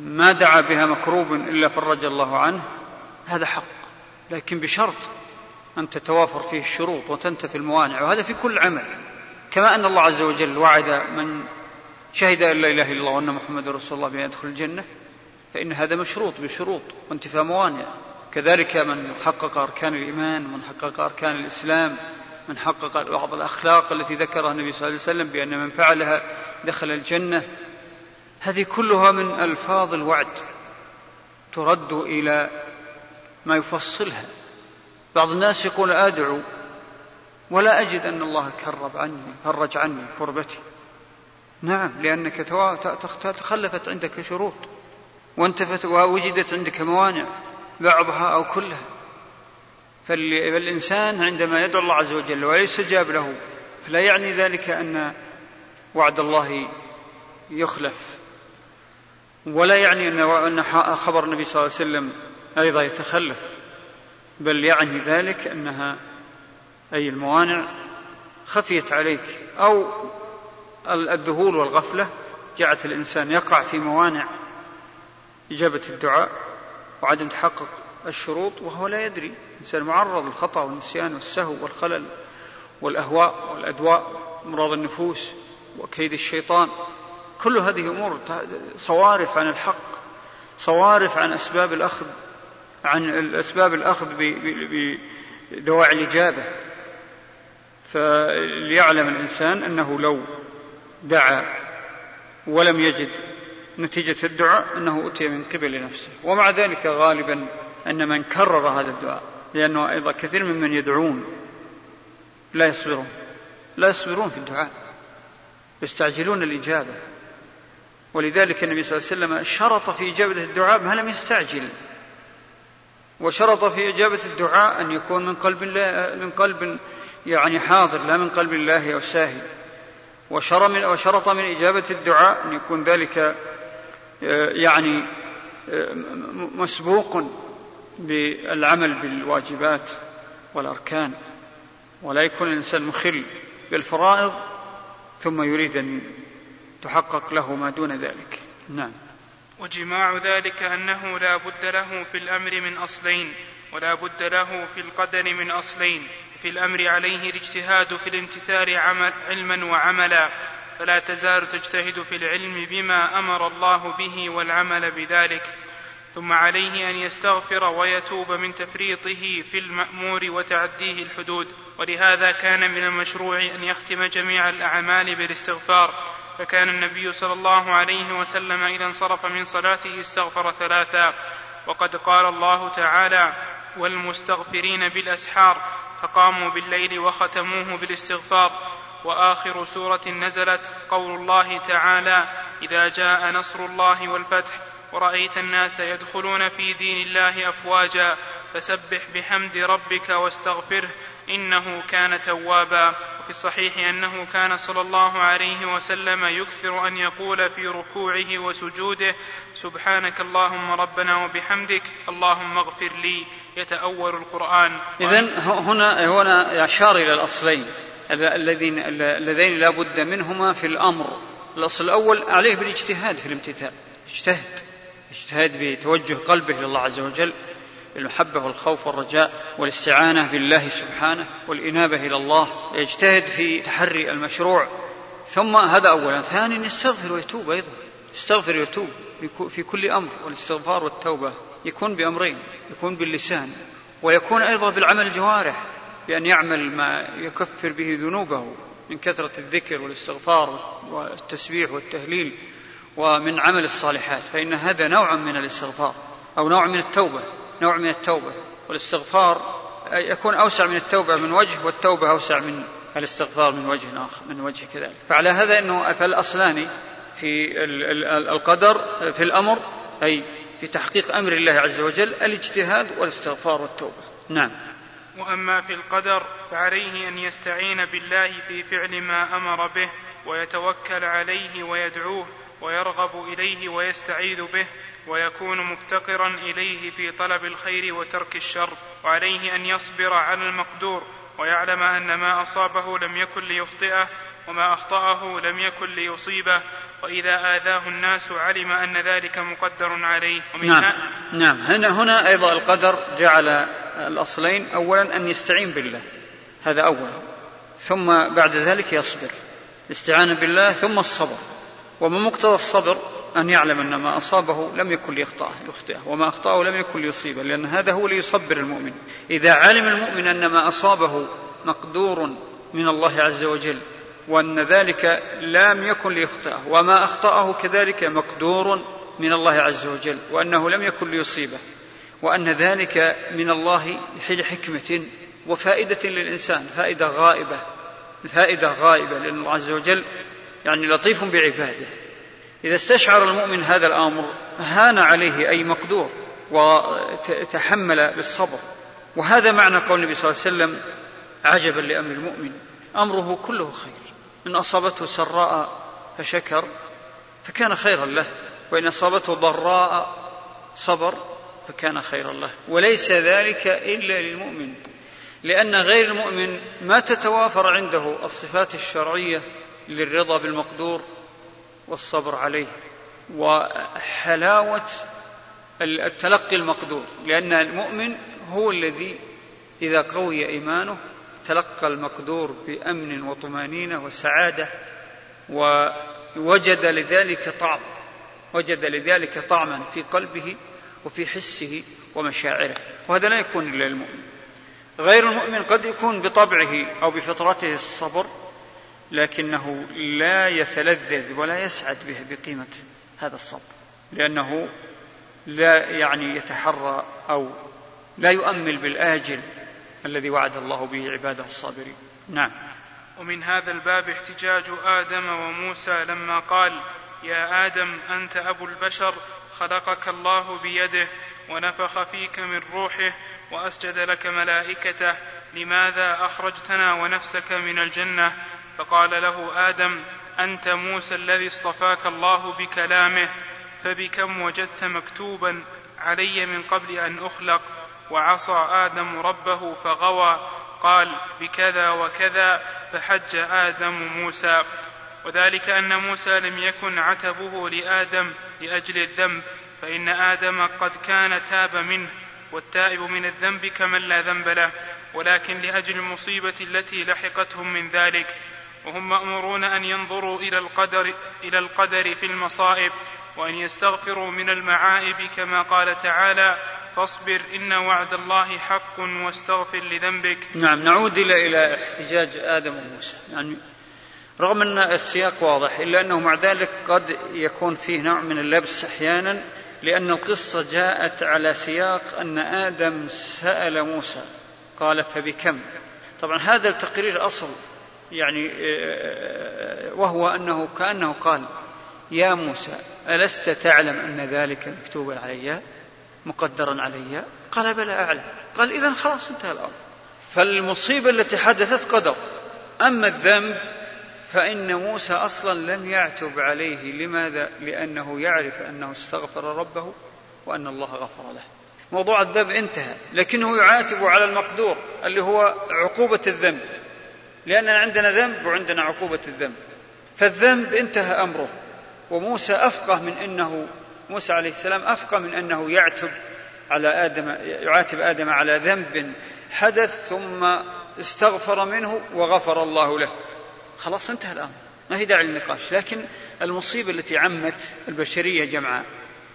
[SPEAKER 1] ما دعا بها مكروب إلا فرج الله عنه هذا حق لكن بشرط أن تتوافر فيه الشروط وتنتفي الموانع وهذا في كل عمل كما أن الله عز وجل وعد من شهد أن لا إله إلا الله وأن محمد رسول الله بأن يدخل الجنة فإن هذا مشروط بشروط وانتفاء موانع كذلك من حقق أركان الإيمان من حقق أركان الإسلام من حقق بعض الأخلاق التي ذكرها النبي صلى الله عليه وسلم بأن من فعلها دخل الجنة هذه كلها من ألفاظ الوعد ترد إلى ما يفصلها بعض الناس يقول أدعو ولا أجد أن الله كرب عني فرج عني كربتي نعم لأنك تخلفت عندك شروط وانتفت ووجدت عندك موانع بعضها أو كلها فالإنسان عندما يدعو الله عز وجل ويستجاب له فلا يعني ذلك أن وعد الله يخلف ولا يعني أن خبر النبي صلى الله عليه وسلم أيضا يتخلف بل يعني ذلك أنها أي الموانع خفيت عليك أو الذهول والغفلة جعلت الإنسان يقع في موانع إجابة الدعاء وعدم تحقق الشروط وهو لا يدري الإنسان معرض للخطأ والنسيان والسهو والخلل والأهواء والأدواء أمراض النفوس وكيد الشيطان كل هذه أمور صوارف عن الحق صوارف عن أسباب الأخذ عن الأسباب الأخذ بدواعي الإجابة فليعلم الإنسان أنه لو دعا ولم يجد نتيجة الدعاء أنه أتي من قبل نفسه ومع ذلك غالبا أن من كرر هذا الدعاء لأنه أيضا كثير ممن يدعون لا يصبرون لا يصبرون في الدعاء يستعجلون الإجابة ولذلك النبي صلى الله عليه وسلم شرط في إجابة الدعاء ما لم يستعجل وشرط في إجابة الدعاء أن يكون من قلب الله من قلب يعني حاضر لا من قلب الله أو ساهي وشرط من إجابة الدعاء أن يكون ذلك آه، يعني آه، مسبوق بالعمل بالواجبات والأركان ولا يكون الإنسان مخل بالفرائض ثم يريد أن تحقق له ما دون ذلك نعم وجماع
[SPEAKER 2] ذلك انه لا بد له في الامر من اصلين ولا بد له في القدر من اصلين في الامر عليه الاجتهاد في الامتثال عمل علما وعملا فلا تزال تجتهد في العلم بما امر الله به والعمل بذلك ثم عليه ان يستغفر ويتوب من تفريطه في المامور وتعديه الحدود ولهذا كان من المشروع ان يختم جميع الاعمال بالاستغفار فكان النبي صلى الله عليه وسلم إذا انصرف من صلاته استغفر ثلاثا وقد قال الله تعالى والمستغفرين بالأسحار فقاموا بالليل وختموه بالاستغفار واخر سوره نزلت قول الله تعالى اذا جاء نصر الله والفتح ورايت الناس يدخلون في دين الله افواجا فسبح بحمد ربك واستغفره انه كان توابا في الصحيح انه كان صلى الله عليه وسلم يكثر ان يقول في ركوعه وسجوده سبحانك اللهم ربنا وبحمدك اللهم اغفر لي يتاول القران
[SPEAKER 1] اذا هنا هنا اشار الى الاصلين اللذين اللذين لا بد منهما في الامر الاصل الاول عليه بالاجتهاد في الامتثال اجتهد اجتهد بتوجه قلبه لله عز وجل المحبة والخوف والرجاء والاستعانة بالله سبحانه والإنابة إلى الله يجتهد في تحري المشروع ثم هذا أولا ثانيا يستغفر ويتوب أيضا يستغفر ويتوب في كل أمر والاستغفار والتوبة يكون بأمرين يكون باللسان ويكون أيضا بالعمل الجوارح بأن يعمل ما يكفر به ذنوبه من كثرة الذكر والاستغفار والتسبيح والتهليل ومن عمل الصالحات فإن هذا نوع من الاستغفار أو نوع من التوبة نوع من التوبة والاستغفار يكون أوسع من التوبة من وجه والتوبة أوسع من الاستغفار من وجه آخر من وجه كذلك فعلى هذا أنه فالأصلان في القدر في الأمر أي في تحقيق أمر الله عز وجل الاجتهاد والاستغفار والتوبة نعم وأما
[SPEAKER 2] في القدر فعليه أن يستعين بالله في فعل ما أمر به ويتوكل عليه ويدعوه ويرغب إليه ويستعيذ به ويكون مفتقرا اليه في طلب الخير وترك الشر وعليه ان يصبر على المقدور ويعلم ان ما اصابه لم يكن ليخطئه وما اخطاه لم يكن ليصيبه واذا اذاه الناس علم ان ذلك مقدر عليه
[SPEAKER 1] ومن نعم نعم هنا هنا ايضا القدر جعل الاصلين اولا ان يستعين بالله هذا اولا ثم بعد ذلك يصبر الاستعانه بالله ثم الصبر ومن مقتضى الصبر أن يعلم أن ما أصابه لم يكن ليخطأه يخطئه وما أخطأه لم يكن ليصيبه لأن هذا هو اللي يصبر المؤمن إذا علم المؤمن أن ما أصابه مقدور من الله عز وجل وأن ذلك لم يكن ليخطئه وما أخطأه كذلك مقدور من الله عز وجل وأنه لم يكن ليصيبه وأن ذلك من الله حكمة وفائدة للإنسان فائدة غائبة فائدة غائبة لأن الله عز وجل يعني لطيف بعباده إذا استشعر المؤمن هذا الأمر هان عليه أي مقدور وتحمل بالصبر وهذا معنى قول النبي صلى الله عليه وسلم عجبا لأمر المؤمن أمره كله خير إن أصابته سراء فشكر فكان خيرا له وإن أصابته ضراء صبر فكان خيرا له وليس ذلك إلا للمؤمن لأن غير المؤمن ما تتوافر عنده الصفات الشرعية للرضا بالمقدور والصبر عليه وحلاوة التلقي المقدور لأن المؤمن هو الذي إذا قوي إيمانه تلقى المقدور بأمن وطمأنينة وسعادة ووجد لذلك طعم وجد لذلك طعما في قلبه وفي حسه ومشاعره وهذا لا يكون إلا المؤمن غير المؤمن قد يكون بطبعه أو بفطرته الصبر لكنه لا يتلذذ ولا يسعد به بقيمة هذا الصبر لأنه لا يعني يتحرى أو لا يؤمل بالآجل الذي وعد الله به عباده الصابرين نعم
[SPEAKER 2] ومن هذا الباب احتجاج آدم وموسى لما قال يا آدم أنت أبو البشر خلقك الله بيده ونفخ فيك من روحه وأسجد لك ملائكته لماذا أخرجتنا ونفسك من الجنة فقال له ادم انت موسى الذي اصطفاك الله بكلامه فبكم وجدت مكتوبا علي من قبل ان اخلق وعصى ادم ربه فغوى قال بكذا وكذا فحج ادم موسى وذلك ان موسى لم يكن عتبه لادم لاجل الذنب فان ادم قد كان تاب منه والتائب من الذنب كمن لا ذنب له ولكن لاجل المصيبه التي لحقتهم من ذلك وهم مامورون ان ينظروا الى القدر الى القدر في المصائب وان يستغفروا من المعائب كما قال تعالى فاصبر ان وعد الله حق واستغفر لذنبك. نعم
[SPEAKER 1] نعود الى الى احتجاج ادم وموسى، يعني رغم ان السياق واضح الا انه مع ذلك قد يكون فيه نوع من اللبس احيانا لان القصه جاءت على سياق ان ادم سال موسى قال فبكم؟ طبعا هذا التقرير اصل يعني آه، آه، وهو أنه كأنه قال يا موسى ألست تعلم أن ذلك مكتوبا علي مقدرا علي قال بلى أعلم قال إذا خلاص انتهى الأمر فالمصيبة التي حدثت قدر أما الذنب فإن موسى أصلا لم يعتب عليه لماذا؟ لأنه يعرف أنه استغفر ربه وأن الله غفر له موضوع الذنب انتهى لكنه يعاتب على المقدور اللي هو عقوبة الذنب لأننا عندنا ذنب وعندنا عقوبة الذنب فالذنب انتهى أمره وموسى أفقه من أنه موسى عليه السلام أفقه من أنه يعتب على آدم يعاتب آدم على ذنب حدث ثم استغفر منه وغفر الله له خلاص انتهى الأمر ما في داعي للنقاش لكن المصيبة التي عمت البشرية جمعاء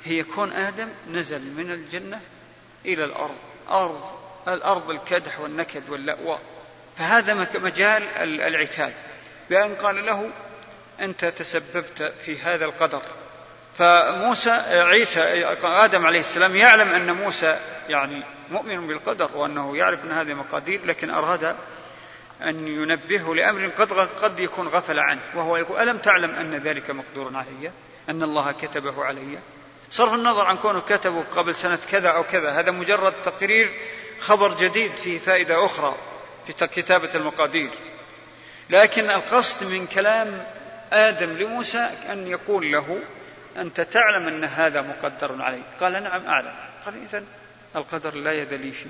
[SPEAKER 1] هي كون آدم نزل من الجنة إلى الأرض أرض الأرض الكدح والنكد واللأواء فهذا مجال العتاب بأن قال له أنت تسببت في هذا القدر فموسى عيسى آدم عليه السلام يعلم أن موسى يعني مؤمن بالقدر وأنه يعرف أن هذه مقادير لكن أراد أن ينبهه لأمر قد قد يكون غفل عنه وهو يقول ألم تعلم أن ذلك مقدور علي أن الله كتبه علي صرف النظر عن كونه كتبه قبل سنة كذا أو كذا هذا مجرد تقرير خبر جديد فيه فائدة أخرى في كتابة المقادير لكن القصد من كلام آدم لموسى أن يقول له أنت تعلم أن هذا مقدر عليك قال نعم أعلم قال إذا القدر لا يد لي فيه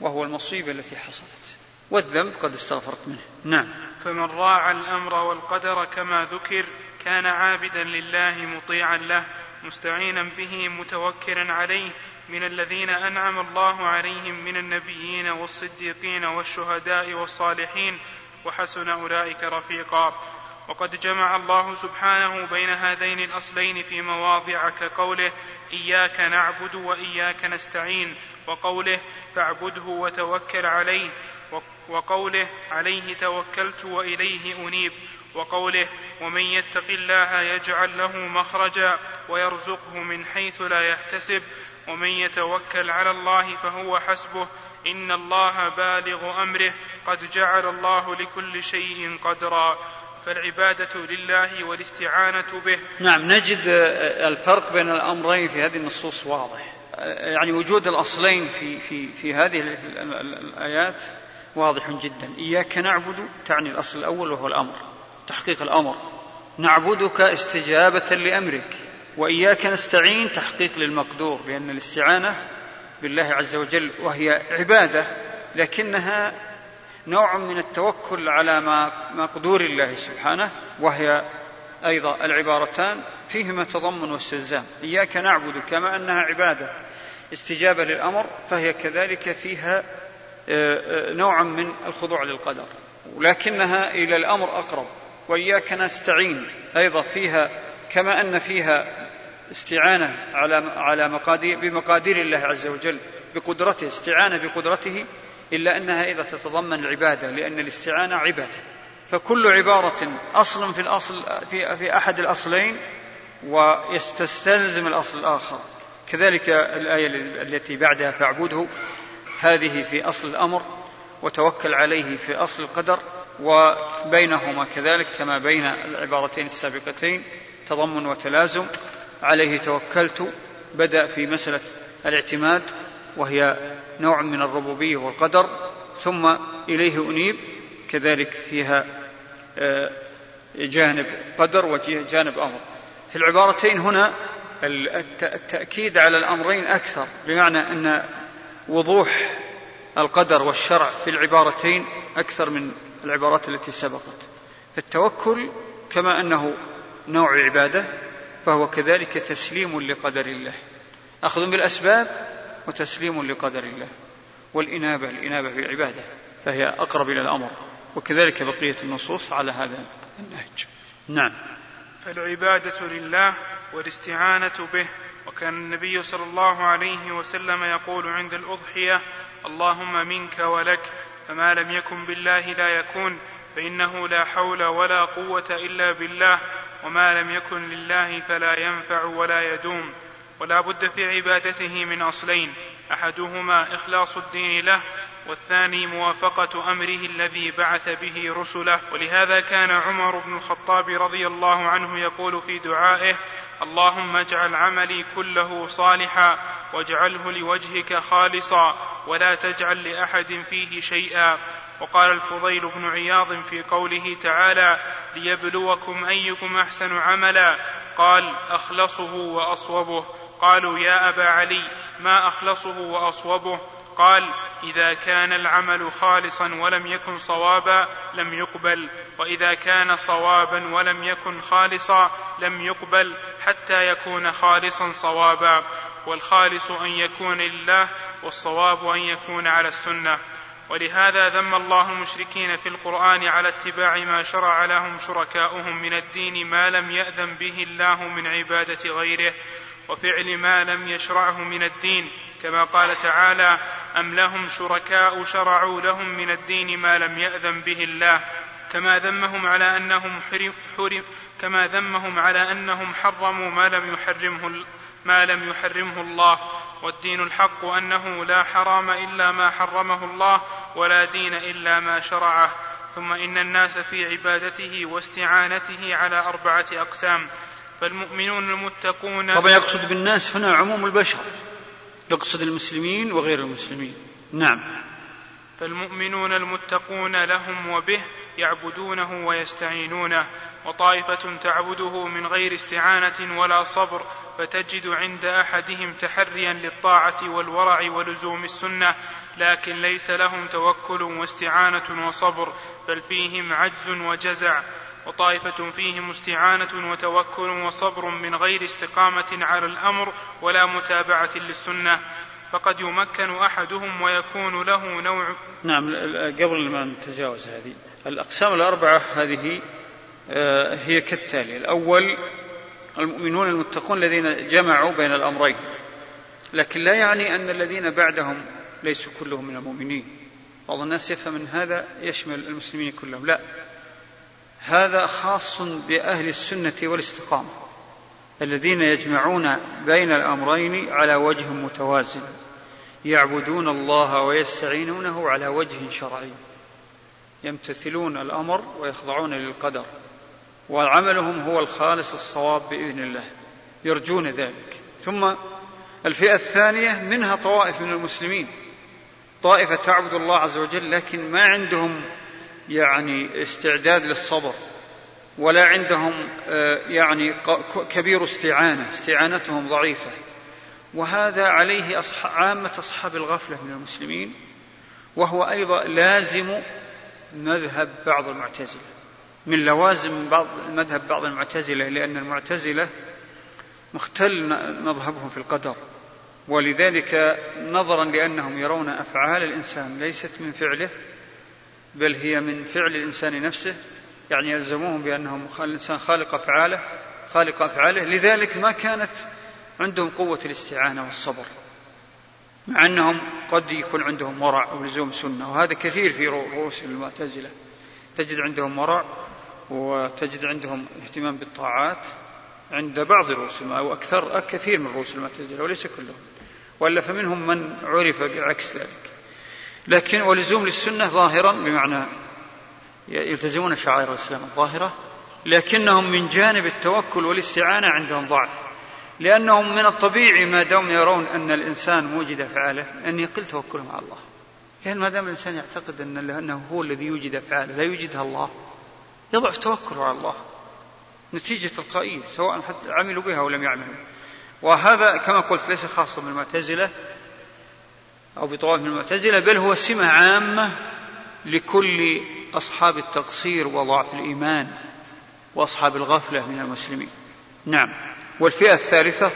[SPEAKER 1] وهو المصيبة التي حصلت والذنب قد استغفرت منه نعم
[SPEAKER 2] فمن راعى الأمر والقدر كما ذكر كان عابدا لله مطيعا له مستعينا به متوكلا عليه من الذين انعم الله عليهم من النبيين والصديقين والشهداء والصالحين وحسن اولئك رفيقا وقد جمع الله سبحانه بين هذين الاصلين في مواضع كقوله اياك نعبد واياك نستعين وقوله فاعبده وتوكل عليه وقوله عليه توكلت واليه انيب وقوله ومن يتق الله يجعل له مخرجا ويرزقه من حيث لا يحتسب ومن يتوكل على الله فهو حسبه ان الله بالغ امره قد جعل الله لكل شيء قدرا فالعباده لله والاستعانه به
[SPEAKER 1] نعم نجد الفرق بين الامرين في هذه النصوص واضح يعني وجود الاصلين في في في هذه الايات واضح جدا اياك نعبد تعني الاصل الاول وهو الامر تحقيق الامر نعبدك استجابه لامرك وإياك نستعين تحقيق للمقدور لأن الاستعانة بالله عز وجل وهي عبادة لكنها نوع من التوكل على ما مقدور الله سبحانه وهي أيضا العبارتان فيهما تضمن واستلزام إياك نعبد كما أنها عبادة استجابة للأمر فهي كذلك فيها آه، آه، نوع من الخضوع للقدر ولكنها إلى الأمر أقرب وإياك نستعين أيضا فيها كما أن فيها استعانة على على مقادير بمقادير الله عز وجل بقدرته استعانة بقدرته إلا أنها إذا تتضمن العبادة لأن الاستعانة عبادة فكل عبارة أصل في الأصل في في أحد الأصلين ويستلزم الأصل الآخر كذلك الآية التي بعدها فاعبده هذه في أصل الأمر وتوكل عليه في أصل القدر وبينهما كذلك كما بين العبارتين السابقتين تضمن وتلازم عليه توكلت بدأ في مسألة الاعتماد وهي نوع من الربوبية والقدر ثم إليه أنيب كذلك فيها آه، جانب قدر وجانب أمر في العبارتين هنا التأكيد على الأمرين أكثر بمعنى أن وضوح القدر والشرع في العبارتين أكثر من العبارات التي سبقت فالتوكل كما أنه نوع عبادة فهو كذلك تسليم لقدر الله أخذ بالأسباب وتسليم لقدر الله والإنابة الإنابة في العبادة فهي أقرب إلى الأمر وكذلك بقية النصوص على هذا النهج نعم
[SPEAKER 2] فالعبادة لله والاستعانة به وكان النبي صلى الله عليه وسلم يقول عند الأضحية اللهم منك ولك فما لم يكن بالله لا يكون فإنه لا حول ولا قوة إلا بالله وما لم يكن لله فلا ينفع ولا يدوم ولا بد في عبادته من اصلين احدهما اخلاص الدين له والثاني موافقه امره الذي بعث به رسله ولهذا كان عمر بن الخطاب رضي الله عنه يقول في دعائه اللهم اجعل عملي كله صالحا واجعله لوجهك خالصا ولا تجعل لاحد فيه شيئا وقال الفضيل بن عياض في قوله تعالى ليبلوكم ايكم احسن عملا قال اخلصه واصوبه قالوا يا ابا علي ما اخلصه واصوبه قال اذا كان العمل خالصا ولم يكن صوابا لم يقبل واذا كان صوابا ولم يكن خالصا لم يقبل حتى يكون خالصا صوابا والخالص ان يكون لله والصواب ان يكون على السنه ولهذا ذم الله المشركين في القرآن على اتباع ما شرع لهم شركاؤهم من الدين ما لم يأذن به الله من عبادة غيره وفعل ما لم يشرعه من الدين كما قال تعالى أم لهم شركاء شرعوا لهم من الدين ما لم يأذن به الله كما ذمهم على أنهم حرم حرم كما ذمهم على أنهم حرموا ما لم يحرمه ما لم يحرمه الله والدين الحق انه لا حرام الا ما حرمه الله ولا دين الا ما شرعه ثم ان الناس في عبادته واستعانته على اربعه اقسام فالمؤمنون المتقون
[SPEAKER 1] طبعا يقصد بالناس هنا عموم البشر يقصد المسلمين وغير المسلمين نعم
[SPEAKER 2] فالمؤمنون المتقون لهم وبه يعبدونه ويستعينونه وطائفة تعبده من غير استعانة ولا صبر فتجد عند احدهم تحريا للطاعه والورع ولزوم السنه لكن ليس لهم توكل واستعانه وصبر بل فيهم عجز وجزع وطائفة فيهم استعانة وتوكل وصبر من غير استقامة على الأمر ولا متابعة للسنة فقد يمكن أحدهم ويكون له نوع نعم
[SPEAKER 1] قبل ما نتجاوز هذه الأقسام الأربعة هذه آه، هي كالتالي الأول المؤمنون المتقون الذين جمعوا بين الأمرين لكن لا يعني أن الذين بعدهم ليسوا كلهم من المؤمنين بعض الناس يفهم من هذا يشمل المسلمين كلهم لا هذا خاص بأهل السنة والاستقامة الذين يجمعون بين الأمرين على وجه متوازن يعبدون الله ويستعينونه على وجه شرعي يمتثلون الأمر ويخضعون للقدر وعملهم هو الخالص الصواب باذن الله يرجون ذلك ثم الفئه الثانيه منها طوائف من المسلمين طائفه تعبد الله عز وجل لكن ما عندهم يعني استعداد للصبر ولا عندهم آه، يعني كبير استعانه استعانتهم ضعيفه وهذا عليه عامه اصحاب الغفله من المسلمين وهو ايضا لازم مذهب بعض المعتزله من لوازم بعض مذهب بعض المعتزلة لأن المعتزلة مختل مذهبهم في القدر ولذلك نظرا لأنهم يرون أفعال الإنسان ليست من فعله بل هي من فعل الإنسان نفسه يعني يلزموهم بأنهم الإنسان خالق أفعاله خالق أفعاله لذلك ما كانت عندهم قوة الاستعانة والصبر مع أنهم قد يكون عندهم ورع ولزوم سنة وهذا كثير في رؤوس المعتزلة تجد عندهم ورع وتجد عندهم اهتمام بالطاعات عند بعض رؤوس المال وأكثر كثير من رؤوس المعتزلة وليس كلهم وإلا فمنهم من عرف بعكس ذلك لكن ولزوم للسنة ظاهرا بمعنى يلتزمون شعائر الإسلام الظاهرة لكنهم من جانب التوكل والاستعانة عندهم ضعف لأنهم من الطبيعي ما دام يرون أن الإنسان موجد أفعاله أن يقل توكلهم على الله لأن ما دام الإنسان يعتقد أن أنه هو الذي يوجد أفعاله لا يوجدها الله يضعف توكله على الله نتيجة تلقائية سواء حتى عملوا بها أو لم يعملوا وهذا كما قلت ليس خاصا بالمعتزلة أو بطوائف من المعتزلة بل هو سمة عامة لكل أصحاب التقصير وضعف الإيمان وأصحاب الغفلة من المسلمين نعم والفئة الثالثة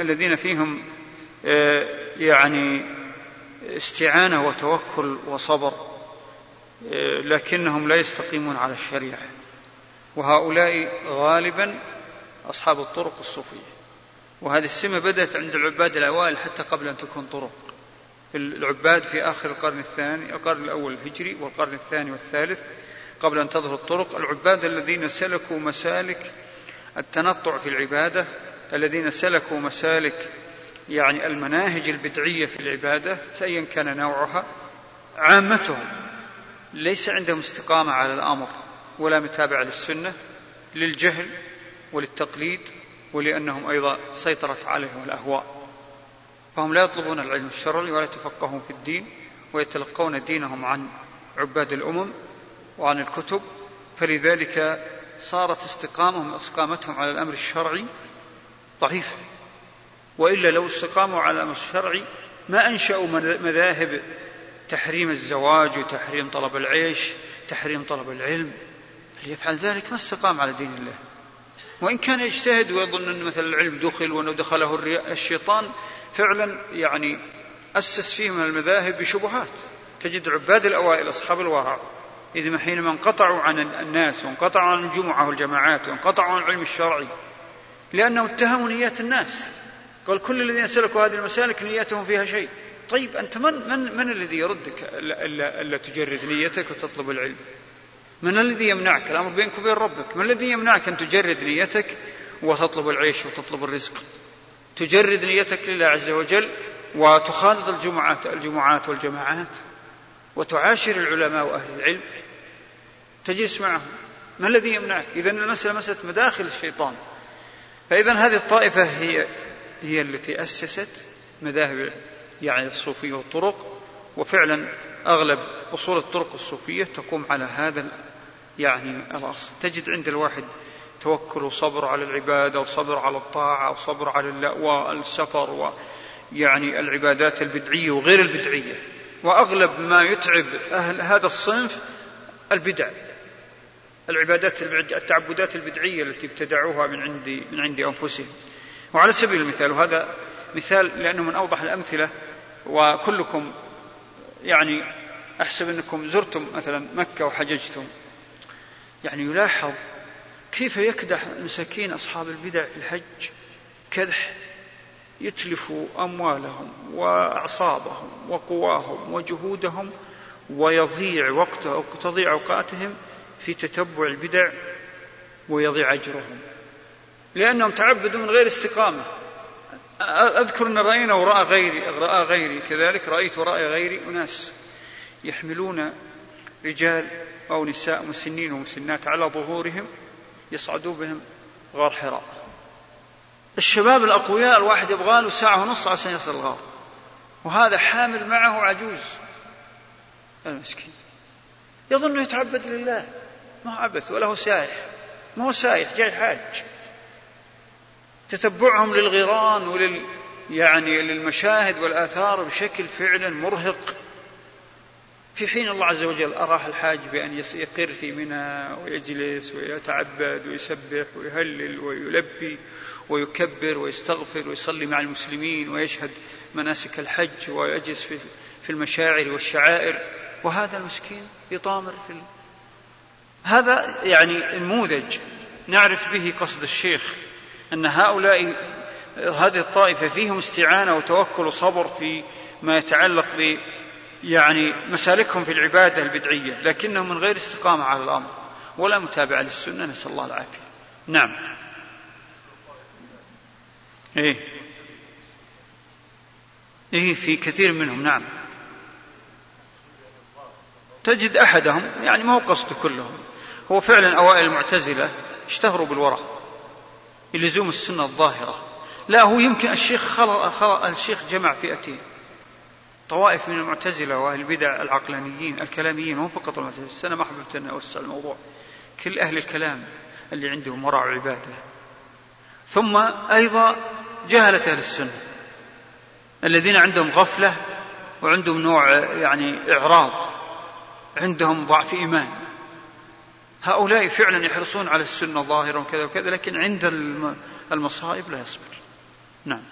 [SPEAKER 1] الذين فيهم آه، يعني استعانة وتوكل وصبر لكنهم لا يستقيمون على الشريعة وهؤلاء غالبا أصحاب الطرق الصوفية وهذه السمة بدأت عند العباد الأوائل حتى قبل أن تكون طرق العباد في آخر القرن الثاني القرن الأول الهجري والقرن الثاني والثالث قبل أن تظهر الطرق العباد الذين سلكوا مسالك التنطع في العبادة الذين سلكوا مسالك يعني المناهج البدعية في العبادة أيا كان نوعها عامتهم ليس عندهم استقامة على الأمر ولا متابعة للسنة للجهل وللتقليد ولأنهم أيضا سيطرت عليهم الأهواء فهم لا يطلبون العلم الشرعي ولا يتفقهون في الدين ويتلقون دينهم عن عباد الأمم وعن الكتب فلذلك صارت استقامهم استقامتهم على الأمر الشرعي ضعيفة وإلا لو استقاموا على الأمر الشرعي ما أنشأوا مذاهب تحريم الزواج وتحريم طلب العيش تحريم طلب العلم ليفعل ذلك ما استقام على دين الله وإن كان يجتهد ويظن أن مثلا العلم دخل وأنه دخله الشيطان فعلا يعني أسس فيه من المذاهب بشبهات تجد عباد الأوائل أصحاب الورع إذ حينما انقطعوا عن الناس وانقطعوا عن الجمعة والجماعات وانقطعوا عن العلم الشرعي لأنهم اتهموا نيات الناس قال كل الذين سلكوا هذه المسالك نياتهم فيها شيء طيب أنت من, من, من الذي يردك ألا, ألا تجرد نيتك وتطلب العلم من الذي يمنعك الأمر بينك وبين ربك من الذي يمنعك أن تجرد نيتك وتطلب العيش وتطلب الرزق تجرد نيتك لله عز وجل وتخالط الجمعات الجمعات والجماعات وتعاشر العلماء وأهل العلم تجلس معهم ما الذي يمنعك إذا المسألة مسألة مداخل الشيطان فإذا هذه الطائفة هي هي التي أسست مذاهب العلم يعني الصوفية والطرق وفعلا أغلب أصول الطرق الصوفية تقوم على هذا يعني الأصل تجد عند الواحد توكل وصبر على العبادة وصبر على الطاعة وصبر على والسفر و يعني العبادات البدعية وغير البدعية وأغلب ما يتعب أهل هذا الصنف البدع العبادات التعبدات البدعية التي ابتدعوها من عندي من عند أنفسهم وعلى سبيل المثال وهذا مثال لأنه من أوضح الأمثلة وكلكم يعني أحسب أنكم زرتم مثلا مكة وحججتم يعني يلاحظ كيف يكدح مساكين أصحاب البدع في الحج كدح يتلف أموالهم وأعصابهم وقواهم وجهودهم ويضيع وقته تضيع أوقاتهم في تتبع البدع ويضيع أجرهم لأنهم تعبدوا من غير استقامة أذكر أن رأينا ورأى غيري رأى غيري كذلك رأيت ورأي غيري أناس يحملون رجال أو نساء مسنين ومسنات على ظهورهم يصعدوا بهم غار حراء الشباب الأقوياء الواحد يبغى له ساعة ونص عشان يصل الغار وهذا حامل معه عجوز المسكين يظن يتعبد لله ما هو عبث ولا هو سايح ما هو سايح جاي حاج تتبعهم للغيران ولل يعني للمشاهد والآثار بشكل فعلا مرهق في حين الله عز وجل أراح الحاج بأن يقر في منى ويجلس ويتعبد ويسبح ويهلل ويلبي ويكبر ويستغفر ويصلي مع المسلمين ويشهد مناسك الحج ويجلس في المشاعر والشعائر وهذا المسكين يطامر في هذا يعني نموذج نعرف به قصد الشيخ أن هؤلاء هذه الطائفة فيهم استعانة وتوكل وصبر في ما يتعلق ب يعني مسالكهم في العبادة البدعية لكنهم من غير استقامة على الأمر ولا متابعة للسنة نسأل الله العافية نعم إيه إيه في كثير منهم نعم تجد أحدهم يعني ما هو قصد كلهم هو فعلا أوائل المعتزلة اشتهروا بالورق للزوم السنة الظاهرة لا هو يمكن الشيخ خلق خلق الشيخ جمع فئتين طوائف من المعتزلة وأهل البدع العقلانيين الكلاميين مو فقط المعتزلة أنا ما حببت أن أوسع الموضوع كل أهل الكلام اللي عندهم ورع عبادة ثم أيضا جهلة أهل السنة الذين عندهم غفلة وعندهم نوع يعني إعراض عندهم ضعف إيمان هؤلاء فعلا يحرصون على السنة ظاهرا وكذا وكذا لكن عند المصائب لا يصبر نعم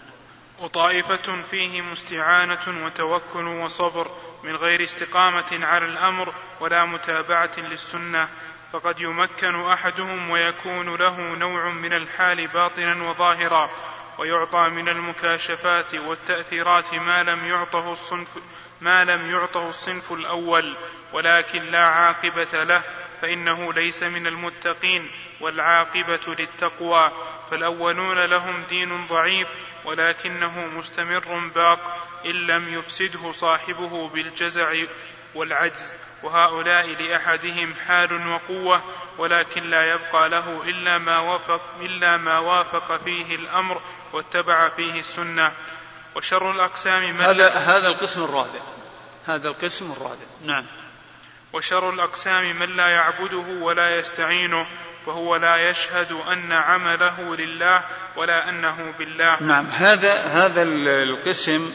[SPEAKER 2] وطائفة فيهم استعانة وتوكل وصبر من غير استقامة على الأمر ولا متابعة للسنة فقد يمكن أحدهم ويكون له نوع من الحال باطنا وظاهرا ويعطى من المكاشفات والتأثيرات ما لم يعطه الصنف ما لم يعطه الصنف الأول ولكن لا عاقبة له فانه ليس من المتقين والعاقبه للتقوى فالاولون لهم دين ضعيف ولكنه مستمر باق ان لم يفسده صاحبه بالجزع والعجز وهؤلاء لاحدهم حال وقوه ولكن لا يبقى له الا ما وافق الا ما وافق فيه الامر واتبع فيه السنه وشر الاقسام
[SPEAKER 1] هذا هذا القسم الرابع هذا القسم الرابع نعم
[SPEAKER 2] وشر الاقسام من لا يعبده ولا يستعينه وهو لا يشهد ان عمله لله ولا انه بالله نعم
[SPEAKER 1] هذا هذا القسم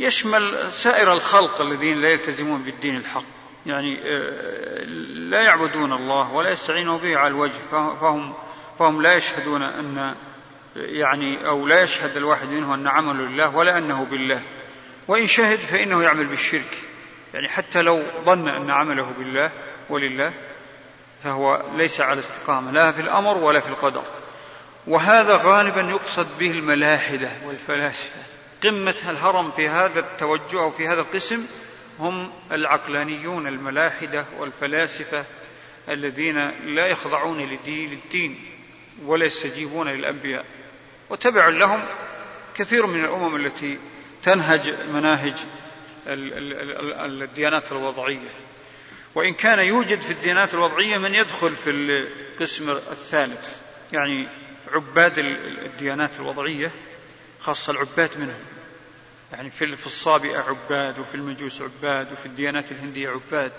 [SPEAKER 1] يشمل سائر الخلق الذين لا يلتزمون بالدين الحق يعني آه، لا يعبدون الله ولا يستعينوا به على الوجه فهم فهم لا يشهدون ان يعني او لا يشهد الواحد منهم ان عمله لله ولا انه بالله وان شهد فانه يعمل بالشرك يعني حتى لو ظن أن عمله بالله ولله فهو ليس على استقامة لا في الأمر ولا في القدر وهذا غالبا يقصد به الملاحدة والفلاسفة قمة الهرم في هذا التوجه أو في هذا القسم هم العقلانيون الملاحدة والفلاسفة الذين لا يخضعون للدين ولا يستجيبون للأنبياء وتبع لهم كثير من الأمم التي تنهج مناهج الديانات الوضعية وإن كان يوجد في الديانات الوضعية من يدخل في القسم الثالث يعني عباد الديانات الوضعية خاصة العباد منهم يعني في الصابئة عباد وفي المجوس عباد وفي الديانات الهندية عباد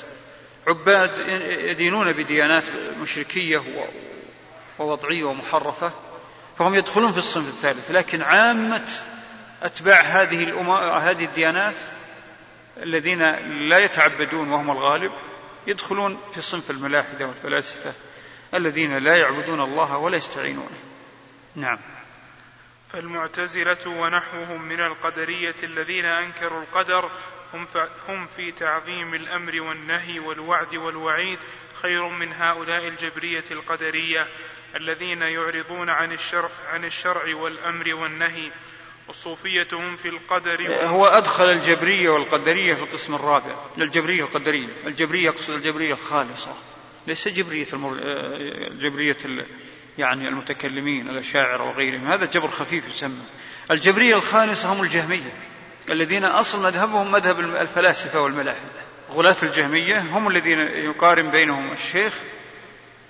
[SPEAKER 1] عباد يدينون بديانات مشركية ووضعية ومحرفة فهم يدخلون في الصنف الثالث لكن عامة أتباع هذه هذه الديانات الذين لا يتعبدون وهم الغالب يدخلون في صنف الملاحدة والفلاسفة الذين لا يعبدون الله ولا يستعينونه نعم
[SPEAKER 2] فالمعتزلة ونحوهم من القدرية الذين أنكروا القدر هم, هم في تعظيم الأمر والنهي والوعد والوعيد خير من هؤلاء الجبرية القدرية الذين يعرضون عن الشرع, عن الشرع والأمر والنهي وصوفيتهم في القدر إيه،
[SPEAKER 1] هو
[SPEAKER 2] أدخل
[SPEAKER 1] الجبرية والقدرية في القسم الرابع الجبرية والقدرية الجبرية يقصد الجبرية الخالصة ليس جبرية المر... إيه، جبرية ال... يعني المتكلمين الأشاعرة وغيرهم هذا جبر خفيف يسمى الجبرية الخالصة هم الجهمية الذين أصل مذهبهم مذهب الفلاسفة والملاحدة غلاة الجهمية هم الذين يقارن بينهم الشيخ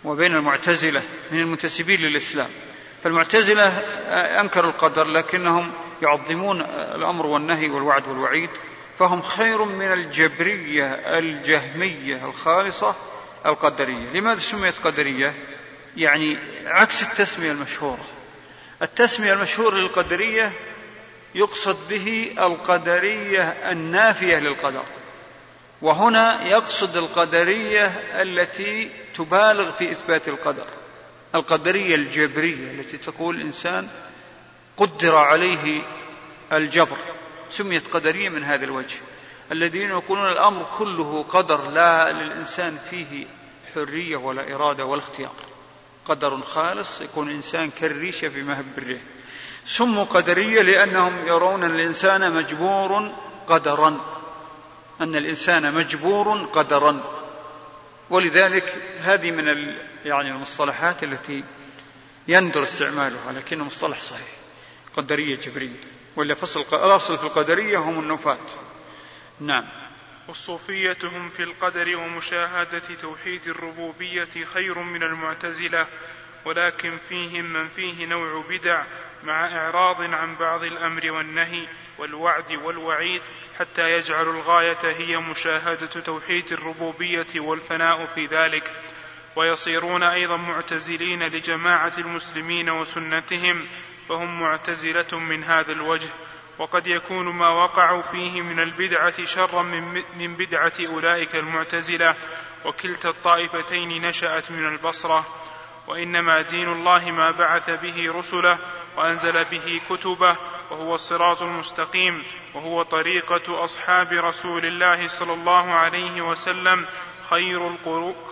[SPEAKER 1] وبين المعتزلة من المنتسبين للإسلام فالمعتزلة آه، أنكروا القدر لكنهم يعظمون آه، الأمر والنهي والوعد والوعيد فهم خير من الجبرية الجهمية الخالصة القدرية لماذا سميت قدرية يعني عكس التسمية المشهورة التسمية المشهورة للقدرية يقصد به القدرية النافية للقدر وهنا يقصد القدرية التي تبالغ في إثبات القدر القدرية الجبرية التي تقول إنسان قدر عليه الجبر سميت قدرية من هذا الوجه الذين يقولون الأمر كله قدر لا للإنسان فيه حرية ولا إرادة ولا اختيار قدر خالص يكون الإنسان كالريشة في مهب الريح سموا قدرية لأنهم يرون أن الإنسان مجبور قدرا أن الإنسان مجبور قدرا ولذلك هذه من يعني المصطلحات التي يندر استعمالها لكنه مصطلح صحيح قدرية جبرية ولا فصل الأصل في القدرية هم النفاة نعم
[SPEAKER 2] والصوفية هم في القدر ومشاهدة توحيد الربوبية خير من المعتزلة ولكن فيهم من فيه نوع بدع مع إعراض عن بعض الأمر والنهي والوعد والوعيد حتى يجعل الغاية هي مشاهدة توحيد الربوبية والفناء في ذلك ويصيرون أيضا معتزلين لجماعة المسلمين وسنتهم فهم معتزلة من هذا الوجه وقد يكون ما وقعوا فيه من البدعة شرا من بدعة أولئك المعتزلة وكلتا الطائفتين نشأت من البصرة وإنما دين الله ما بعث به رسله وانزل به كتبه وهو الصراط المستقيم وهو طريقه اصحاب رسول الله صلى الله عليه وسلم خير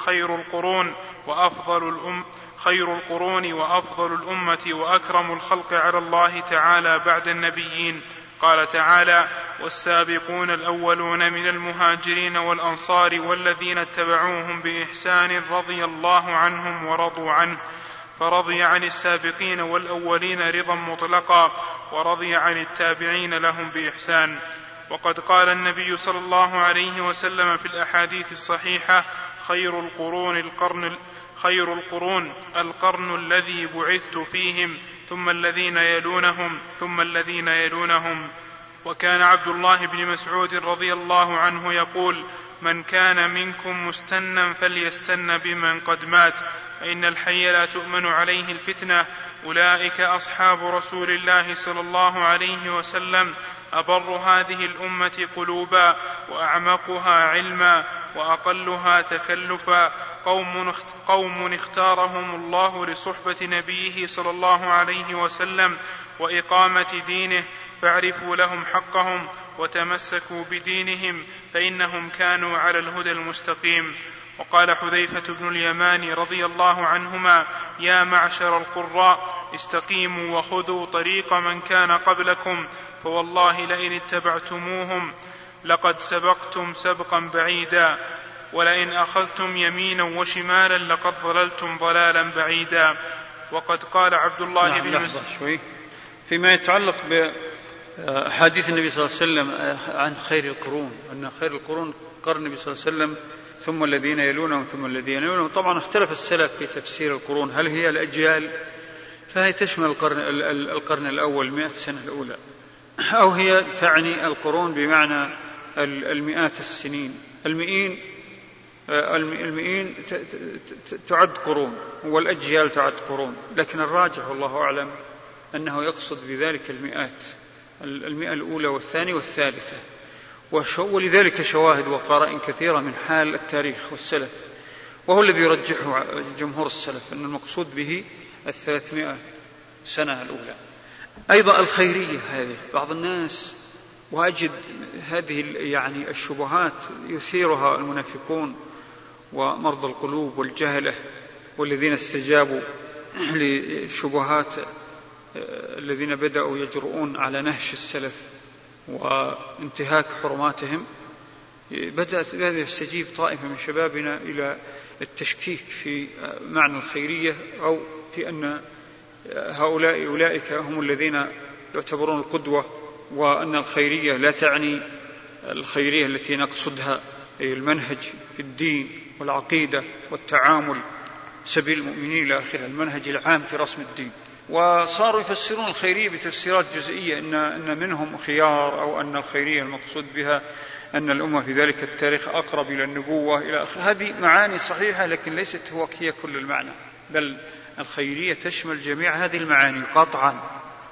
[SPEAKER 2] خير القرون وافضل الأم خير القرون وافضل الامه واكرم الخلق على الله تعالى بعد النبيين قال تعالى والسابقون الاولون من المهاجرين والانصار والذين اتبعوهم باحسان رضي الله عنهم ورضوا عنه فرضي عن السابقين والأولين رضا مطلقا ورضي عن التابعين لهم بإحسان وقد قال النبي صلى الله عليه وسلم في الأحاديث الصحيحة خير القرون القرن خير القرون القرن الذي بعثت فيهم ثم الذين يلونهم ثم الذين يلونهم وكان عبد الله بن مسعود رضي الله عنه يقول من كان منكم مستنا فليستن بمن قد مات فإن الحي لا تؤمن عليه الفتنة أولئك أصحاب رسول الله صلى الله عليه وسلم أبر هذه الأمة قلوبا وأعمقها علما وأقلها تكلفا قوم, اختارهم الله لصحبة نبيه صلى الله عليه وسلم وإقامة دينه فاعرفوا لهم حقهم وتمسكوا بدينهم فإنهم كانوا على الهدى المستقيم وقال حذيفة بن اليمان رضي الله عنهما يا معشر القراء استقيموا وخذوا طريق من كان قبلكم فوالله لئن اتبعتموهم لقد سبقتم سبقا بعيدا ولئن أخذتم يمينا وشمالا لقد ضللتم ضلالا بعيدا وقد قال عبد الله نعم بن لحظة شوي
[SPEAKER 1] فيما يتعلق بحديث النبي صلى الله عليه وسلم آه، عن خير القرون أن خير القرون قرن النبي صلى الله عليه وسلم ثم الذين يلونهم ثم الذين يلونهم طبعا اختلف السلف في تفسير القرون هل هي الأجيال فهي تشمل القرن, القرن الأول مئة سنة الأولى أو هي تعني القرون بمعنى المئات السنين المئين آه، المئين تعد قرون والأجيال تعد قرون لكن الراجح والله أعلم أنه يقصد بذلك المئات المئة الأولى والثانية والثالثة ولذلك شواهد وقرائن كثيرة من حال التاريخ والسلف وهو الذي يرجحه جمهور السلف أن المقصود به الثلاثمائة سنة الأولى أيضا الخيرية هذه بعض الناس وأجد هذه يعني الشبهات يثيرها المنافقون ومرضى القلوب والجهلة والذين استجابوا لشبهات آه، الذين بدأوا يجرؤون على نهش السلف وانتهاك حرماتهم بدأت بدأ يستجيب طائفة من شبابنا إلى التشكيك في معنى الخيرية أو في أن هؤلاء أولئك هم الذين يعتبرون القدوة وأن الخيرية لا تعني الخيرية التي نقصدها أي المنهج في الدين والعقيدة والتعامل سبيل المؤمنين إلى آخره المنهج العام في رسم الدين وصاروا يفسرون الخيرية بتفسيرات جزئية إن, إن منهم خيار أو أن الخيرية المقصود بها أن الأمة في ذلك التاريخ أقرب إلى النبوة إلى آخره هذه معاني صحيحة لكن ليست هو هي كل المعنى بل الخيرية تشمل جميع هذه المعاني قطعا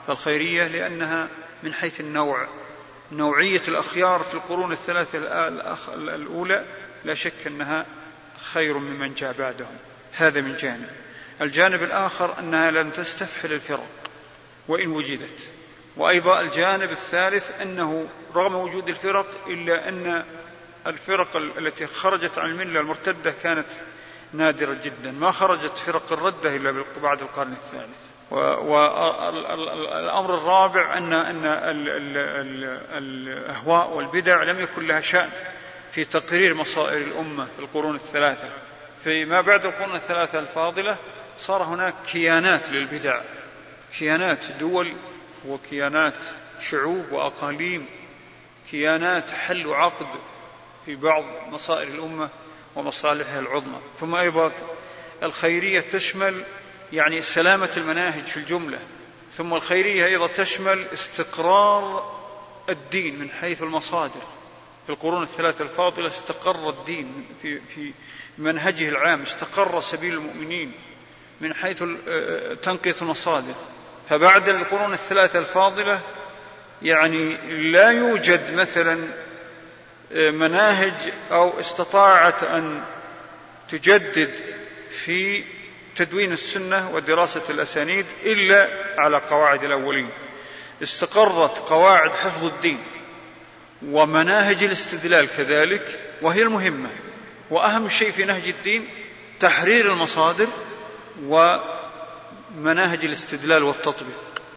[SPEAKER 1] فالخيرية لأنها من حيث النوع نوعية الأخيار في القرون الثلاثة الأولى لا شك أنها خير ممن جاء بعدهم هذا من جانب الجانب الآخر أنها لم تستفحل الفرق وإن وجدت وأيضا الجانب الثالث أنه رغم وجود الفرق إلا أن الفرق التي خرجت عن الملة المرتدة كانت نادرة جدا ما خرجت فرق الردة إلا بعد القرن الثالث والأمر الرابع أن أن الأهواء والبدع لم يكن لها شأن في تقرير مصائر الأمة في القرون الثلاثة فيما بعد القرون الثلاثة الفاضلة صار هناك كيانات للبدع كيانات دول وكيانات شعوب واقاليم كيانات حل وعقد في بعض مصائر الامه ومصالحها العظمى ثم ايضا الخيريه تشمل يعني سلامه المناهج في الجمله ثم الخيريه ايضا تشمل استقرار الدين من حيث المصادر في القرون الثلاثة الفاضلة استقر الدين في, في منهجه العام استقر سبيل المؤمنين من حيث آه، آه، تنقية المصادر فبعد القرون الثلاثة الفاضلة يعني لا يوجد مثلا آه، مناهج أو استطاعت أن تجدد في تدوين السنة ودراسة الأسانيد إلا على قواعد الأولين استقرت قواعد حفظ الدين ومناهج الاستدلال كذلك وهي المهمة وأهم شيء في نهج الدين تحرير المصادر ومناهج الاستدلال والتطبيق